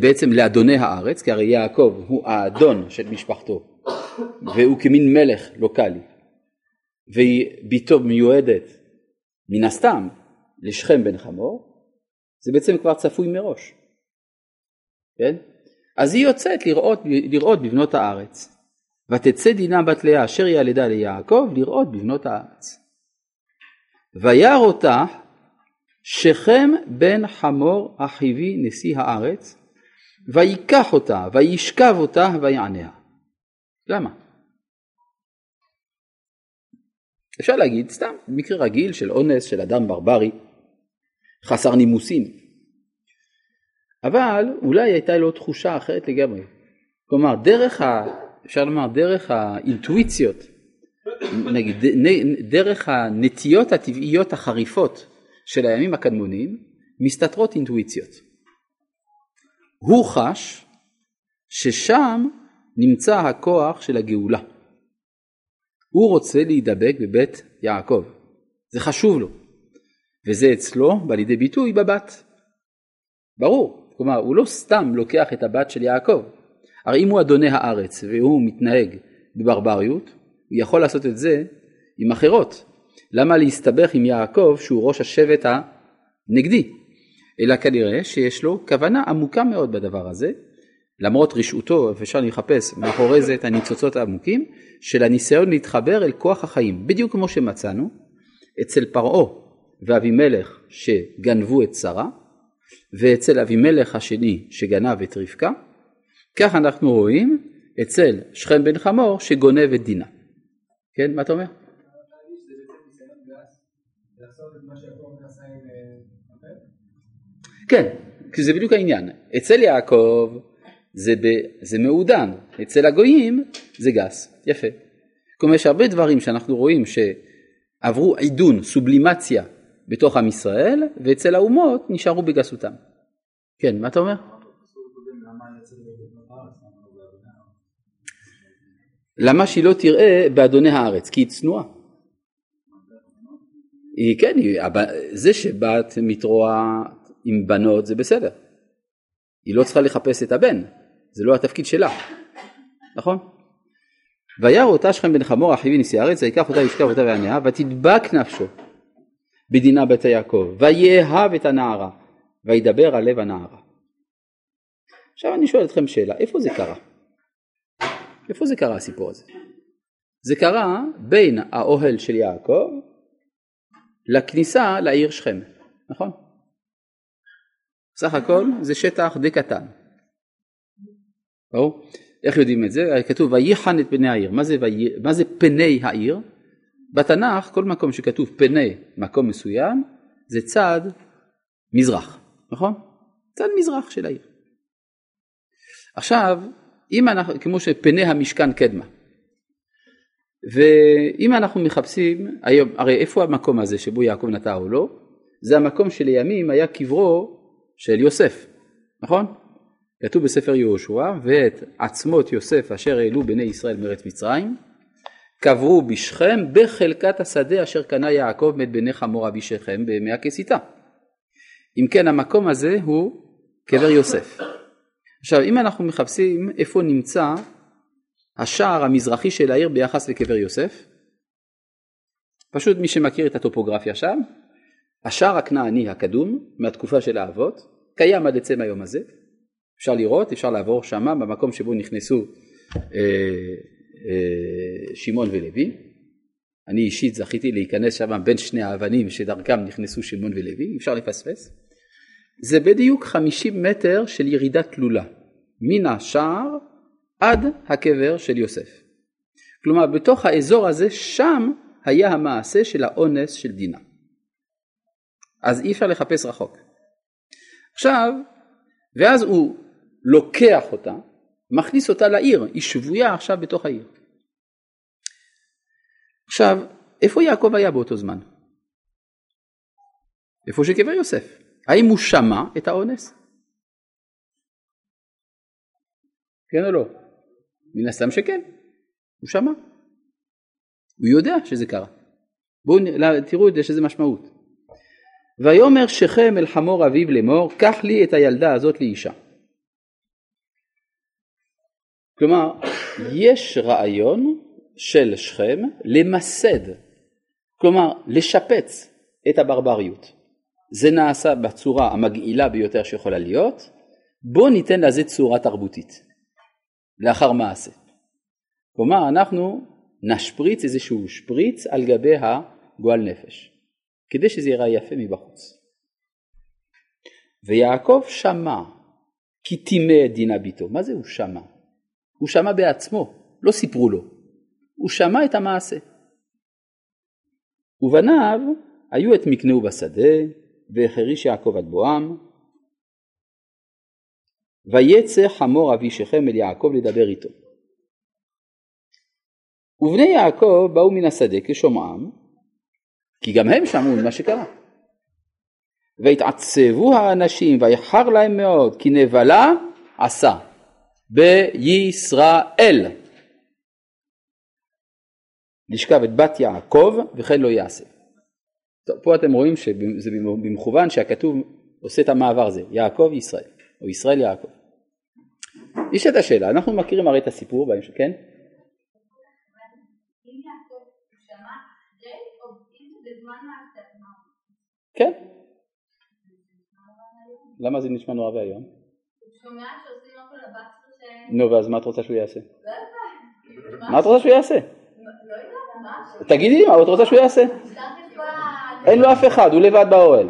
בעצם לאדוני הארץ, כי הרי יעקב הוא האדון של משפחתו, והוא כמין מלך לוקאלי, וביתו מיועדת מן הסתם לשכם בן חמור, זה בעצם כבר צפוי מראש, כן? אז היא יוצאת לראות, לראות בבנות הארץ. ותצא דינה בת לאה אשר ילדה ליעקב לראות בבנות הארץ. וירא אותה שכם בן חמור החיבי נשיא הארץ ויקח אותה וישכב אותה ויעניה. למה? אפשר להגיד סתם מקרה רגיל של אונס של אדם ברברי חסר נימוסים אבל אולי הייתה לו תחושה אחרת לגמרי כלומר דרך ה... אפשר לומר דרך האינטואיציות, נגיד דרך הנטיות הטבעיות החריפות של הימים הקדמוניים, מסתתרות אינטואיציות. הוא חש ששם נמצא הכוח של הגאולה. הוא רוצה להידבק בבית יעקב, זה חשוב לו, וזה אצלו בא לידי ביטוי בבת. ברור, כלומר הוא לא סתם לוקח את הבת של יעקב, הרי אם הוא אדוני הארץ והוא מתנהג בברבריות, הוא יכול לעשות את זה עם אחרות. למה להסתבך עם יעקב שהוא ראש השבט הנגדי? אלא כנראה שיש לו כוונה עמוקה מאוד בדבר הזה, למרות רשעותו, אפשר לחפש מאחורי זה את הניצוצות העמוקים, של הניסיון להתחבר אל כוח החיים, בדיוק כמו שמצאנו אצל פרעה ואבימלך שגנבו את שרה, ואצל אבימלך השני שגנב את רבקה, כך אנחנו רואים אצל שכם בן חמור שגונב את דינה. כן, מה אתה אומר? כן, כי זה בדיוק העניין. אצל יעקב זה, ב, זה מעודן, אצל הגויים זה גס. יפה. כלומר יש הרבה דברים שאנחנו רואים שעברו עידון, סובלימציה בתוך עם ישראל, ואצל האומות נשארו בגסותם. כן, מה אתה אומר? למה שהיא לא תראה באדוני הארץ? כי היא צנועה. היא כן, זה שבת מתרועה עם בנות זה בסדר. היא לא צריכה לחפש את הבן, זה לא התפקיד שלה, נכון? וירא אותה שכם בן חמור אחיו נשיא הארץ ויקח אותה ישכב אותה ועניה ותדבק נפשו בדינה בית יעקב ויאהב את הנערה וידבר על לב הנערה. עכשיו אני שואל אתכם שאלה, איפה זה קרה? איפה זה קרה הסיפור הזה? זה קרה בין האוהל של יעקב לכניסה לעיר שכם, נכון? סך הכל זה שטח די קטן. ברור? איך יודעים את זה? כתוב ויחן את פני העיר. מה זה, ויה... מה זה פני העיר? בתנ"ך כל מקום שכתוב פני מקום מסוים זה צד מזרח, נכון? צד מזרח של העיר. עכשיו אם אנחנו, כמו שפני המשכן קדמה. ואם אנחנו מחפשים, היום, הרי איפה המקום הזה שבו יעקב נטע או לא? זה המקום שלימים היה קברו של יוסף, נכון? כתוב בספר יהושע, ואת עצמות יוסף אשר העלו בני ישראל מארץ מצרים, קברו בשכם בחלקת השדה אשר קנה יעקב מת בני חמור אבי שכם בימי הכסיתה. אם כן המקום הזה הוא קבר יוסף. עכשיו אם אנחנו מחפשים איפה נמצא השער המזרחי של העיר ביחס לקבר יוסף, פשוט מי שמכיר את הטופוגרפיה שם, השער הכנעני הקדום מהתקופה של האבות, קיים עד עצם היום הזה, אפשר לראות, אפשר לעבור שמה במקום שבו נכנסו אה, אה, שמעון ולוי, אני אישית זכיתי להיכנס שם בין שני האבנים שדרכם נכנסו שמעון ולוי, אפשר לפספס, זה בדיוק 50 מטר של ירידה תלולה, מן השער עד הקבר של יוסף. כלומר בתוך האזור הזה שם היה המעשה של האונס של דינה. אז אי אפשר לחפש רחוק. עכשיו, ואז הוא לוקח אותה, מכניס אותה לעיר, היא שבויה עכשיו בתוך העיר. עכשיו, איפה יעקב היה באותו זמן? איפה שקבר יוסף. האם הוא שמע את האונס? כן או לא? מן הסתם שכן, הוא שמע. הוא יודע שזה קרה. בואו תראו את זה שזה משמעות. ויאמר שכם אל חמור אביו לאמור, קח לי את הילדה הזאת לאישה. כלומר, יש רעיון של שכם למסד, כלומר לשפץ את הברבריות. זה נעשה בצורה המגעילה ביותר שיכולה להיות, בואו ניתן לזה צורה תרבותית, לאחר מעשה. כלומר, אנחנו נשפריץ איזשהו שפריץ על גבי הגועל נפש, כדי שזה ייראה יפה מבחוץ. ויעקב שמע כי טימא את דינה ביתו. מה זה הוא שמע? הוא שמע בעצמו, לא סיפרו לו. הוא שמע את המעשה. ובניו היו את מקנהו בשדה, והחריש יעקב עד בואם. ויצא חמור אבי שכם אל יעקב לדבר איתו. ובני יעקב באו מן השדה כשומעם, כי גם הם שמעו ממה שקרה. והתעצבו האנשים ויחר להם מאוד כי נבלה עשה בישראל. לשכב את בת יעקב וכן לא יעשה. טוב, פה אתם רואים שזה במכוון שהכתוב עושה את המעבר הזה, יעקב ישראל, או ישראל יעקב. יש את השאלה, אנחנו מכירים הרי את הסיפור בהמשך, כן? כן. למה זה נשמע נורא ואיום? נו, ואז מה את רוצה שהוא יעשה? מה את רוצה שהוא יעשה? תגידי, מה את רוצה שהוא יעשה? אין לו אף אחד, הוא לבד באוהל.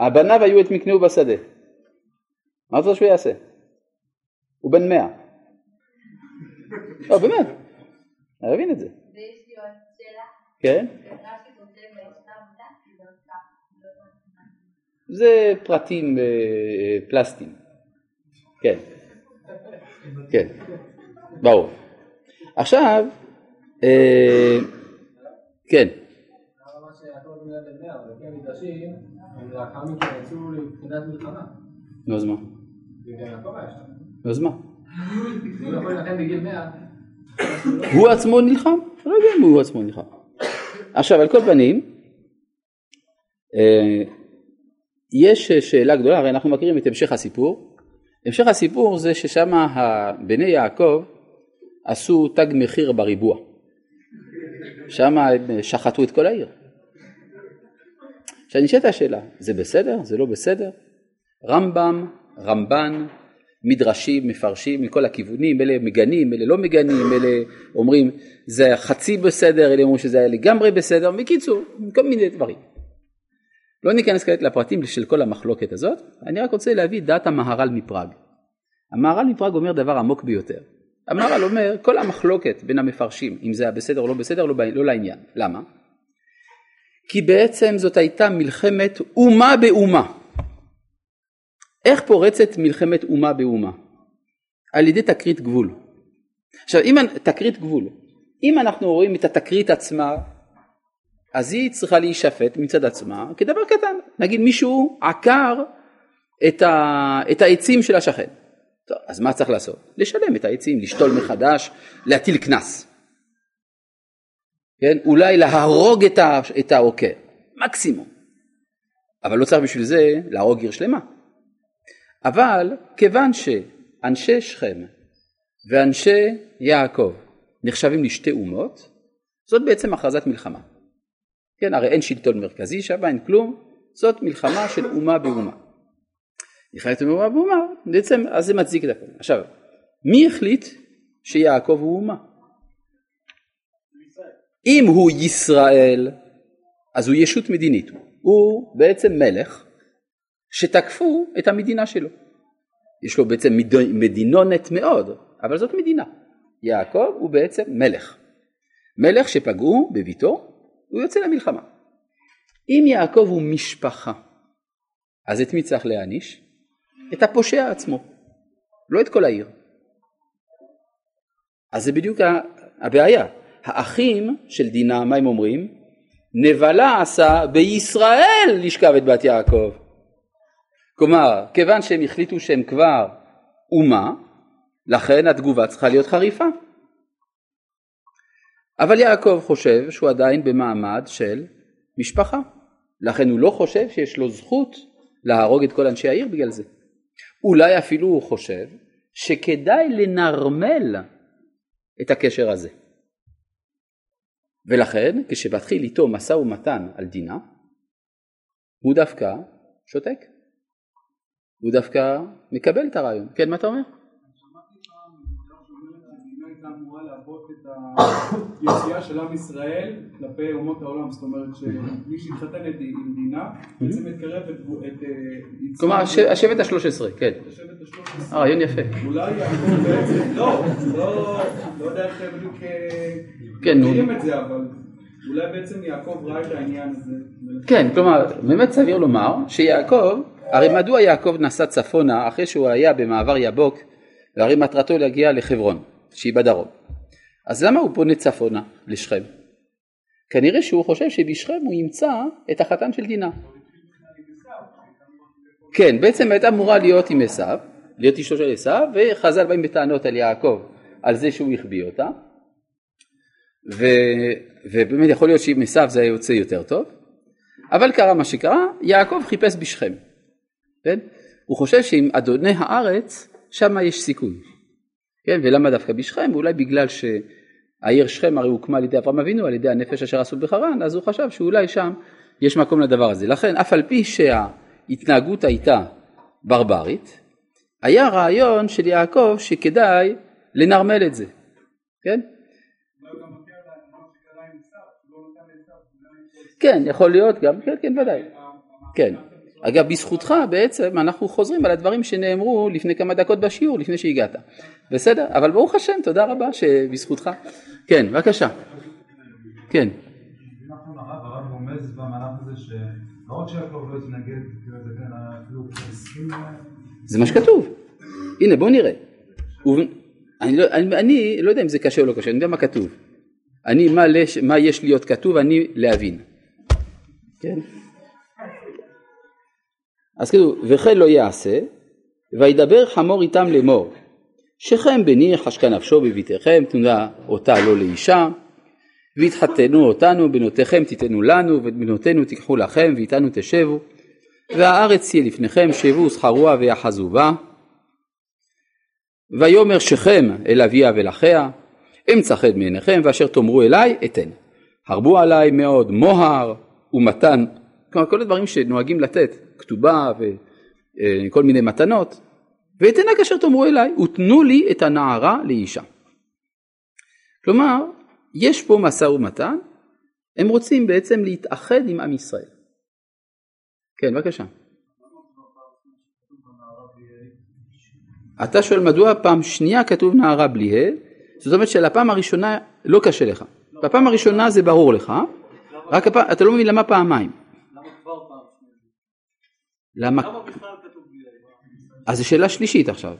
הבניו היו את מקנהו בשדה. מה את רוצה שהוא יעשה? הוא בן מאה. לא, באמת. אני מבין את זה. כן? זה פרטים אה, פלסטיים. כן. כן. ברור. עכשיו, אה, כן. נו אז מה? נו אז מה? הוא עצמו נלחם? לא יודע אם הוא עצמו נלחם. עכשיו על כל פנים, אה, יש שאלה גדולה, הרי אנחנו מכירים את המשך הסיפור. המשך הסיפור זה ששם בני יעקב עשו תג מחיר בריבוע. שם הם שחטו את כל העיר. עכשיו נשאלת השאלה, זה בסדר? זה לא בסדר? רמב"ם, רמב"ן, מדרשים, מפרשים מכל הכיוונים, אלה מגנים, אלה לא מגנים, אלה אומרים זה חצי בסדר, אלה אומרים שזה היה לגמרי בסדר, בקיצור, כל מיני דברים. לא ניכנס כעת לפרטים של כל המחלוקת הזאת, אני רק רוצה להביא דעת המהר"ל מפראג. המהר"ל מפראג אומר דבר עמוק ביותר. המהר"ל אומר כל המחלוקת בין המפרשים אם זה היה בסדר או לא בסדר לא, לא לעניין. למה? כי בעצם זאת הייתה מלחמת אומה באומה. איך פורצת מלחמת אומה באומה? על ידי תקרית גבול. עכשיו אם תקרית גבול, אם אנחנו רואים את התקרית עצמה אז היא צריכה להישפט מצד עצמה כדבר קטן. נגיד מישהו עקר את, ה, את העצים של השכן. טוב, אז מה צריך לעשות? לשלם את העצים, לשתול מחדש, להטיל קנס. כן? אולי להרוג את, ה, את העוקר, מקסימום. אבל לא צריך בשביל זה להרוג עיר שלמה. אבל כיוון שאנשי שכם ואנשי יעקב נחשבים לשתי אומות, זאת בעצם הכרזת מלחמה. כן, הרי אין שלטון מרכזי שם, אין כלום, זאת מלחמה של אומה באומה. מלחמת אומה באומה, בעצם אז זה מצדיק את הכל. עכשיו, מי החליט שיעקב הוא אומה? אם הוא ישראל, אז הוא ישות מדינית, הוא בעצם מלך שתקפו את המדינה שלו. יש לו בעצם מדינונת מאוד, אבל זאת מדינה. יעקב הוא בעצם מלך. מלך שפגעו בביתו, הוא יוצא למלחמה. אם יעקב הוא משפחה, אז את מי צריך להעניש? את הפושע עצמו, לא את כל העיר. אז זה בדיוק הבעיה. האחים של דינה, מה הם אומרים? נבלה עשה בישראל לשכב את בת יעקב. כלומר, כיוון שהם החליטו שהם כבר אומה, לכן התגובה צריכה להיות חריפה. אבל יעקב חושב שהוא עדיין במעמד של משפחה, לכן הוא לא חושב שיש לו זכות להרוג את כל אנשי העיר בגלל זה. אולי אפילו הוא חושב שכדאי לנרמל את הקשר הזה. ולכן כשמתחיל איתו משא ומתן על דינה, הוא דווקא שותק. הוא דווקא מקבל את הרעיון. כן, מה אתה אומר? היציאה של עם ישראל כלפי אומות העולם, זאת אומרת שמי שהתחתן עם דינה בעצם מקרב את... אה, כלומר השבט השלוש עשרה, כן. השבט השלוש עשרה. רעיון יפה. אולי יעקב בעצם, לא, לא, לא יודע איך בדיוק אה, כן. מכירים את זה, אבל אולי בעצם יעקב ראה את העניין הזה. כן, כלומר באמת סביר לומר שיעקב, הרי מדוע יעקב נסע צפונה אחרי שהוא היה במעבר יבוק והרי מטרתו להגיע לחברון שהיא בדרום. אז למה הוא פונה צפונה לשכם? כנראה שהוא חושב שבשכם הוא ימצא את החתן של דינה. כן, בעצם הייתה אמורה להיות עם עשיו, להיות אשתו של עשיו, וחז"ל באים בטענות על יעקב על זה שהוא החביא אותה, ו, ובאמת יכול להיות שעם עשיו זה היה יוצא יותר טוב, אבל קרה מה שקרה, יעקב חיפש בשכם, כן? הוא חושב שעם אדוני הארץ, שם יש סיכוי. כן, ולמה דווקא בשכם? אולי בגלל שהעיר שכם הרי הוקמה על ידי אברהם אבינו, על ידי הנפש אשר עשו בחרן, אז הוא חשב שאולי שם יש מקום לדבר הזה. לכן אף על פי שההתנהגות הייתה ברברית, היה רעיון של יעקב שכדאי לנרמל את זה, כן? כן, יכול להיות גם, כן, כן, ודאי. כן. אגב, בזכותך בעצם אנחנו חוזרים על הדברים שנאמרו לפני כמה דקות בשיעור, לפני שהגעת. בסדר? אבל ברוך השם, תודה רבה שבזכותך. כן, בבקשה. כן. זה מה שכתוב. הנה בוא נראה. אני לא, אני, אני לא יודע אם זה קשה או לא קשה, אני יודע מה כתוב. אני, מה, לש, מה יש להיות כתוב, אני להבין. כן? אז כתוב, וכן לא יעשה, וידבר חמור איתם לאמור, שכם בני חשקה נפשו בביתכם, תנודה אותה לא לאישה, והתחתנו אותנו, בנותיכם תיתנו לנו, ואת בנותינו תיקחו לכם, ואיתנו תשבו, והארץ תהיה לפניכם, שבו ושכרוה ויחזו בה. ויאמר שכם אל אביה ולאחיה, אמצא חד מעיניכם, ואשר תאמרו אליי, אתן. הרבו עליי מאוד מוהר ומתן, כלומר כל הדברים שנוהגים לתת, כתובה וכל מיני מתנות, ואתנה כאשר תאמרו אליי, ותנו לי את הנערה לאישה. כלומר, יש פה משא ומתן, הם רוצים בעצם להתאחד עם עם ישראל. כן, בבקשה. אתה שואל מדוע פעם שנייה כתוב נערה בלי ה', זאת אומרת שלפעם הראשונה לא קשה לך. בפעם הראשונה זה ברור לך, רק הפעם, אתה לא מבין למה פעמיים. למה? אז זו שאלה שלישית עכשיו.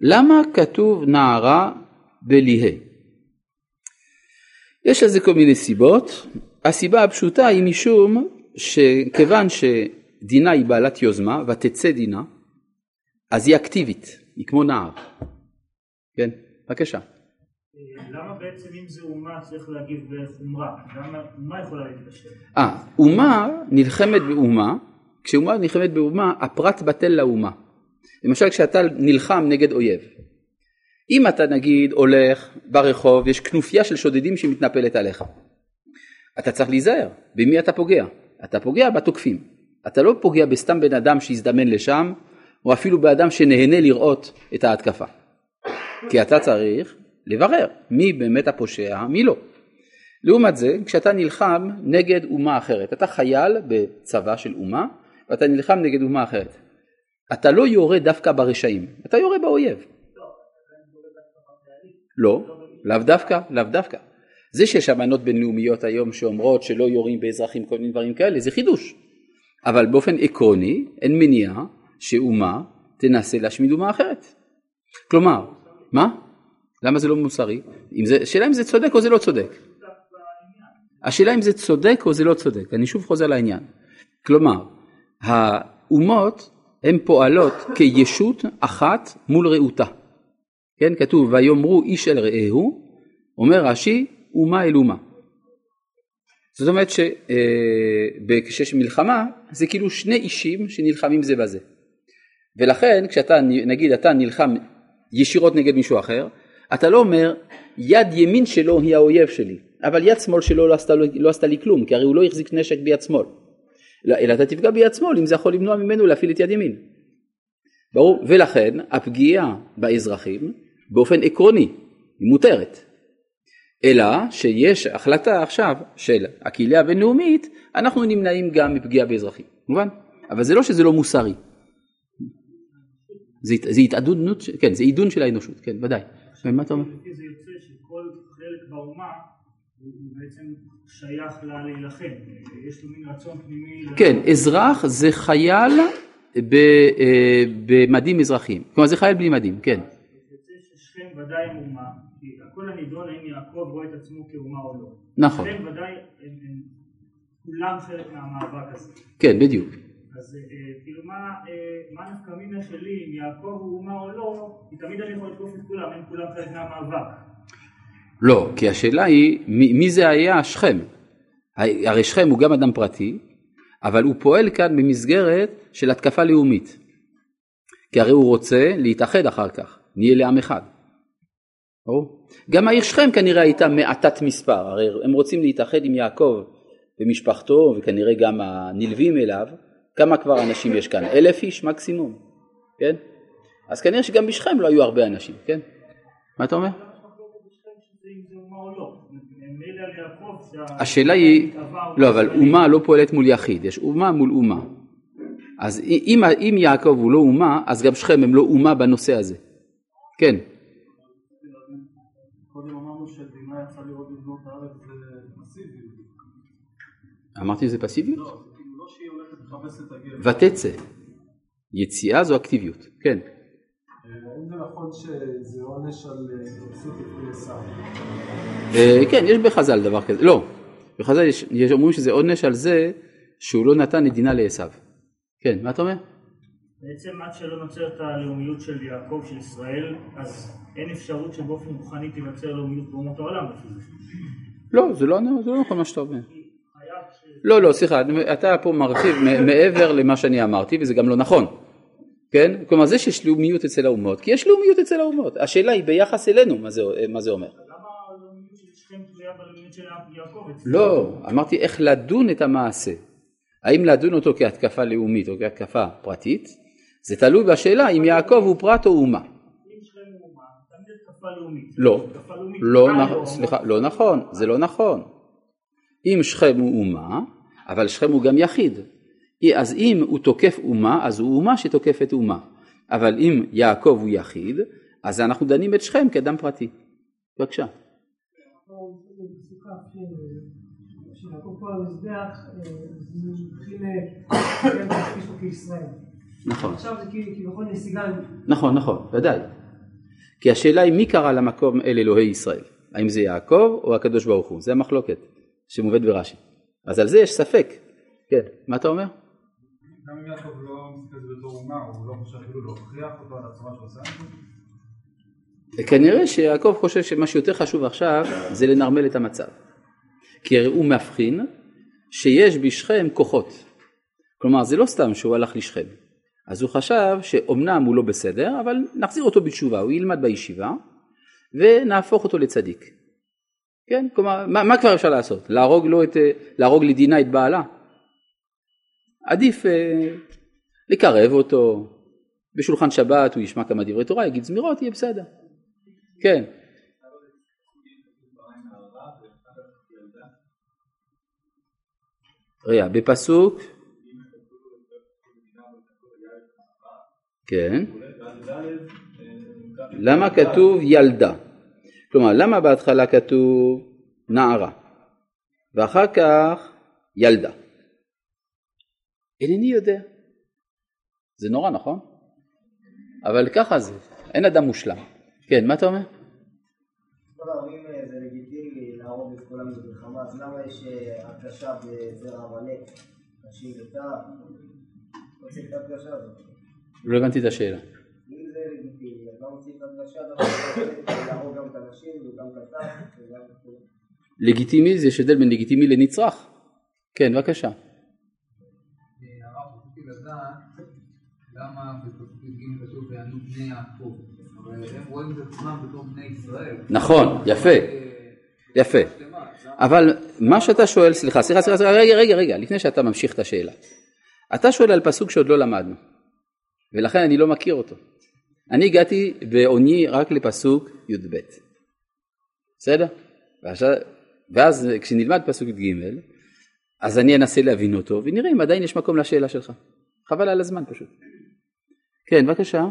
למה כתוב נערה בליהה? יש לזה כל מיני סיבות. הסיבה הפשוטה היא משום שכיוון שדינה היא בעלת יוזמה ותצא דינה, אז היא אקטיבית, היא כמו נער. כן, בבקשה. בעצם אם זה אומה צריך להגיב בחומרה? למה יכולה להתקשר? אה, אומה נלחמת באומה, כשאומה נלחמת באומה הפרט בטל לאומה. למשל כשאתה נלחם נגד אויב. אם אתה נגיד הולך ברחוב, יש כנופיה של שודדים שמתנפלת עליך. אתה צריך להיזהר, במי אתה פוגע? אתה פוגע בתוקפים. אתה לא פוגע בסתם בן אדם שהזדמן לשם, או אפילו באדם שנהנה לראות את ההתקפה. כי אתה צריך לברר מי באמת הפושע, מי לא. לעומת זה, כשאתה נלחם נגד אומה אחרת, אתה חייל בצבא של אומה, ואתה נלחם נגד אומה אחרת. אתה לא יורה דווקא ברשעים, אתה יורה באויב. לא, לאו דווקא, לאו דווקא. זה שיש אמנות בינלאומיות היום שאומרות שלא יורים באזרחים כל מיני דברים כאלה, זה חידוש. אבל באופן עקרוני אין מניעה שאומה תנסה להשמיד אומה אחרת. כלומר, מה? למה זה לא מוסרי? השאלה אם זה צודק או זה לא צודק. השאלה אם זה צודק או זה לא צודק, אני שוב חוזר לעניין. כלומר, האומות הן פועלות כישות אחת מול רעותה. כן, כתוב ויאמרו איש אל רעהו, אומר רש"י, אומה אל אומה. זאת אומרת שכשיש אה, מלחמה זה כאילו שני אישים שנלחמים זה בזה. ולכן כשאתה נגיד אתה נלחם ישירות נגד מישהו אחר, אתה לא אומר יד ימין שלו היא האויב שלי, אבל יד שמאל שלו לא עשתה, לא עשתה לי כלום, כי הרי הוא לא החזיק נשק ביד שמאל. אלא אתה תפגע ביד שמאל אם זה יכול למנוע ממנו להפעיל את יד ימין. ברור? ולכן הפגיעה באזרחים באופן עקרוני היא מותרת. אלא שיש החלטה עכשיו של הקהילה הבינלאומית, אנחנו נמנעים גם מפגיעה באזרחים, מובן? אבל זה לא שזה לא מוסרי. זה, זה התעדות, כן, זה עידון של האנושות, כן, ודאי. אתה אומר? זה יוצא שכל חלק באומה הוא בעצם שייך לה להילחם, יש לו מין רצון פנימי. כן, אזרח זה חייל אה, במדים אזרחיים, כלומר זה חייל בלי מדים, כן. ששכם ודאי הם אומה, כי הכל הנידון האם יעקב רואה את עצמו כאומה או לא. נכון. שכם ודאי הם כולם חלק מהמאבק הזה. כן, בדיוק. אז אה, כאילו מה, אה, מה נפקא מינה שלי אם יעקב הוא אומה או לא, כי תמיד אני יכול לתקוף את כולם, הם כולם חלק מהמאבק. לא, כי השאלה היא מי, מי זה היה שכם? הרי שכם הוא גם אדם פרטי, אבל הוא פועל כאן במסגרת של התקפה לאומית. כי הרי הוא רוצה להתאחד אחר כך, נהיה לעם אחד. ברור? גם העיר שכם כנראה הייתה מעטת מספר, הרי הם רוצים להתאחד עם יעקב ומשפחתו וכנראה גם הנלווים אליו, כמה כבר אנשים יש כאן? אלף איש מקסימום, כן? אז כנראה שגם בשכם לא היו הרבה אנשים, כן? מה אתה אומר? השאלה היא, לא אבל אומה לא פועלת מול יחיד, יש אומה מול אומה. אז אם, אם יעקב הוא לא אומה, אז גם שכם הם לא אומה בנושא הזה. כן. אמרתי שזה פסיביות? ותצא. יציאה זו אקטיביות, כן. האם זה נכון שזה עונש על התייחסות לפני עשיו? כן, יש בחז"ל דבר כזה, לא, בחז"ל יש, אומרים שזה עונש על זה שהוא לא נתן נדינה לעשו. כן, מה אתה אומר? בעצם עד שלא נוצרת הלאומיות של יעקב, של ישראל, אז אין אפשרות שבאופן רוחני תיווצר לאומיות באומות העולם. לא, זה לא, זה לא נכון מה שאתה אומר. לא, לא, סליחה, אתה פה מרחיב מעבר למה שאני אמרתי, וזה גם לא נכון. כן? כלומר זה שיש לאומיות אצל האומות, כי יש לאומיות אצל האומות, השאלה היא ביחס אלינו מה זה, מה זה אומר. לא, אמרתי איך לדון את המעשה. האם לדון אותו כהתקפה לאומית או כהתקפה פרטית, זה תלוי בשאלה אם יעקב הוא פרט או אומה. לא, לא, סליחה, לא נכון, זה לא נכון. אם שכם הוא אומה, אבל שכם הוא גם יחיד, אז אם הוא תוקף אומה, אז הוא אומה שתוקפת אומה. אבל אם יעקב הוא יחיד, אז אנחנו דנים את שכם כאדם פרטי. בבקשה. נכון. נכון, נכון, ודאי. כי השאלה היא מי קרא למקום אל אלוהי ישראל? האם זה יעקב או הקדוש ברוך הוא? זה המחלוקת שמובאת ברש"י. אז על זה יש ספק. כן, מה אתה אומר? גם אם יעקב לא מסתכל בתור אומה, הוא לא חושב אפילו להוכיח אותו על הצורה את זה? כנראה שיעקב חושב שמה שיותר חשוב עכשיו זה לנרמל את המצב. כי הוא מבחין שיש בשכם כוחות. כלומר זה לא סתם שהוא הלך לשכם. אז הוא חשב שאומנם הוא לא בסדר, אבל נחזיר אותו בתשובה, הוא ילמד בישיבה, ונהפוך אותו לצדיק. כן, כלומר, מה, מה כבר אפשר לעשות? להרוג, לו את, להרוג לדינה את בעלה? עדיף אה, לקרב אותו, בשולחן שבת הוא ישמע כמה דברי תורה, יגיד זמירות, יהיה בסדר. כן. רגע, בפסוק, כן, למה כתוב ילדה? כלומר, למה בהתחלה כתוב נערה, ואחר כך ילדה? אינני יודע. זה נורא, נכון? אבל ככה זה, אין אדם מושלם. כן, מה אתה אומר? כל אה, זה לגיטימי להרוג את כולם במלחמה, אז למה יש אה, הרגשה בזרע עמלק, נשים וטף? לא הבנתי את השאלה. אם זה לגיטימי, אז למה צריך את ההרגשה דווקא להרוג גם את הנשים וגם את הטף וגם את כולם? לגיטימי, זה יש הבדל בין לגיטימי לנצרך. כן, בבקשה. הרב, רציתי לדעת למה בפסוק י"ג כתוב ויענו בני יעקב, אבל הם רואים את עצמם בתור בני ישראל. נכון, יפה, יפה. אבל מה שאתה שואל, סליחה, סליחה, סליחה, סליחה, רגע, רגע, רגע, לפני שאתה ממשיך את השאלה. אתה שואל על פסוק שעוד לא למדנו, ולכן אני לא מכיר אותו. אני הגעתי בעוני רק לפסוק י"ב. בסדר? ועכשיו, ואז כשנלמד פסוק י"ג, אז אני אנסה להבין אותו, ונראה אם עדיין יש מקום לשאלה שלך. חבל על הזמן פשוט. כן, בבקשה.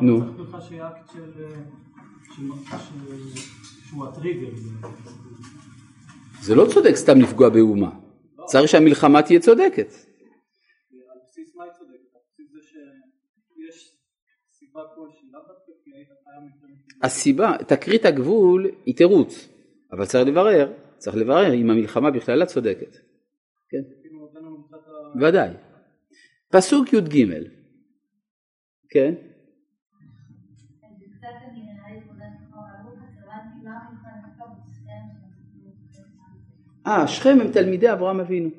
נו. זה לא צודק סתם לפגוע באומה. צריך שהמלחמה תהיה צודקת. הסיבה, תקרית הגבול היא תירוץ, אבל צריך לברר, צריך לברר אם המלחמה בכללה צודקת. כן. ודאי. פסוק י"ג, כן, אה, שכם הם תלמידי אברהם אבינו.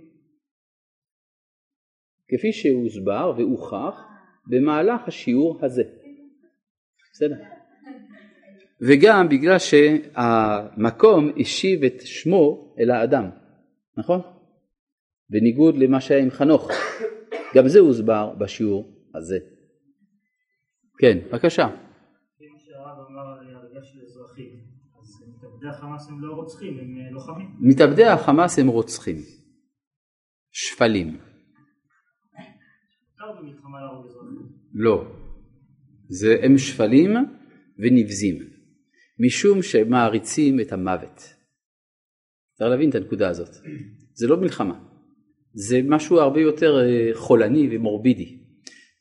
כפי שהוסבר והוכח במהלך השיעור הזה. בסדר. וגם בגלל שהמקום השיב את שמו אל האדם, נכון? בניגוד למה שהיה עם חנוך. גם זה הוסבר בשיעור הזה. כן, בבקשה. מתאבדי החמאס הם לא רוצחים, הם אה, לוחמים. מתאבדי החמאס הם רוצחים. שפלים. לא. זה הם שפלים ונבזים. משום שמעריצים את המוות. צריך להבין את הנקודה הזאת. זה לא מלחמה. זה משהו הרבה יותר אה, חולני ומורבידי.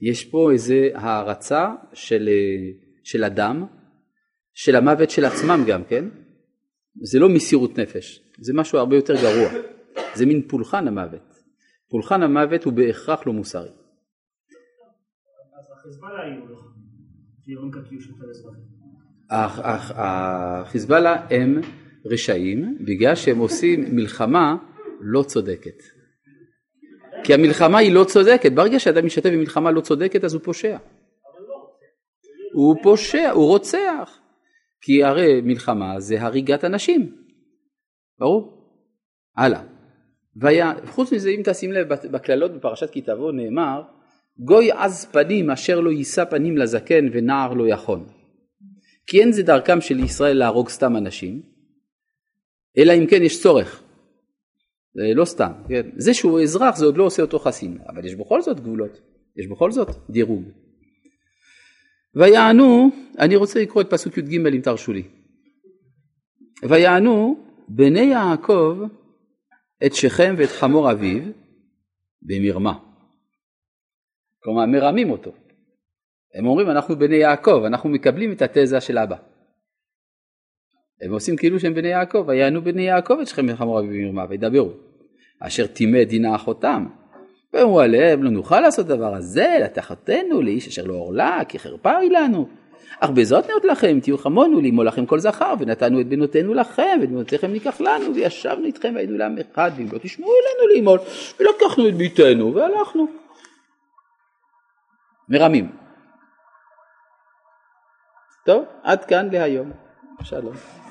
יש פה איזה הערצה של, אה, של אדם, של המוות של עצמם גם כן. זה לא מסירות נפש, זה משהו הרבה יותר גרוע. זה מין פולחן המוות. פולחן המוות הוא בהכרח לא מוסרי. החיזבאללה הם רשעים בגלל שהם עושים מלחמה לא צודקת. כי המלחמה היא לא צודקת, ברגע שאדם משתתף במלחמה לא צודקת אז הוא פושע. הוא פושע, הוא רוצח. כי הרי מלחמה זה הריגת אנשים. ברור? הלאה. והיה, חוץ מזה אם תשים לב בקללות בפרשת כי תבוא נאמר גוי עז פנים אשר לא יישא פנים לזקן ונער לא יכון. כי אין זה דרכם של ישראל להרוג סתם אנשים, אלא אם כן יש צורך. זה לא סתם, כן? זה שהוא אזרח זה עוד לא עושה אותו חסין, אבל יש בכל זאת גבולות, יש בכל זאת דירוג. ויענו, אני רוצה לקרוא את פסוק י"ג אם תרשו לי. ויענו בני יעקב את שכם ואת חמור אביו במרמה. כלומר מרמים אותו. הם אומרים אנחנו בני יעקב, אנחנו מקבלים את התזה של אבא. הם עושים כאילו שהם בני יעקב, ויענו בני יעקב את שכם וחמור אביו במרמה וידברו. אשר טימא דינה אחותם. ואמרו עליהם לא נוכל לעשות דבר הזה, לתחתנו לאיש אשר לא עורלה, כי חרפה היא לנו. אך בזאת נאות לכם, תהיו חמונו, לאמול לכם כל זכר, ונתנו את בנותינו לכם, ואת בנותיכם ניקח לנו, וישבנו איתכם והיינו לעם אחד, ואם לא תשמעו אלינו לאמול, ולקחנו את ביתנו, והלכנו. מרמים. טוב, עד כאן להיום. שלום.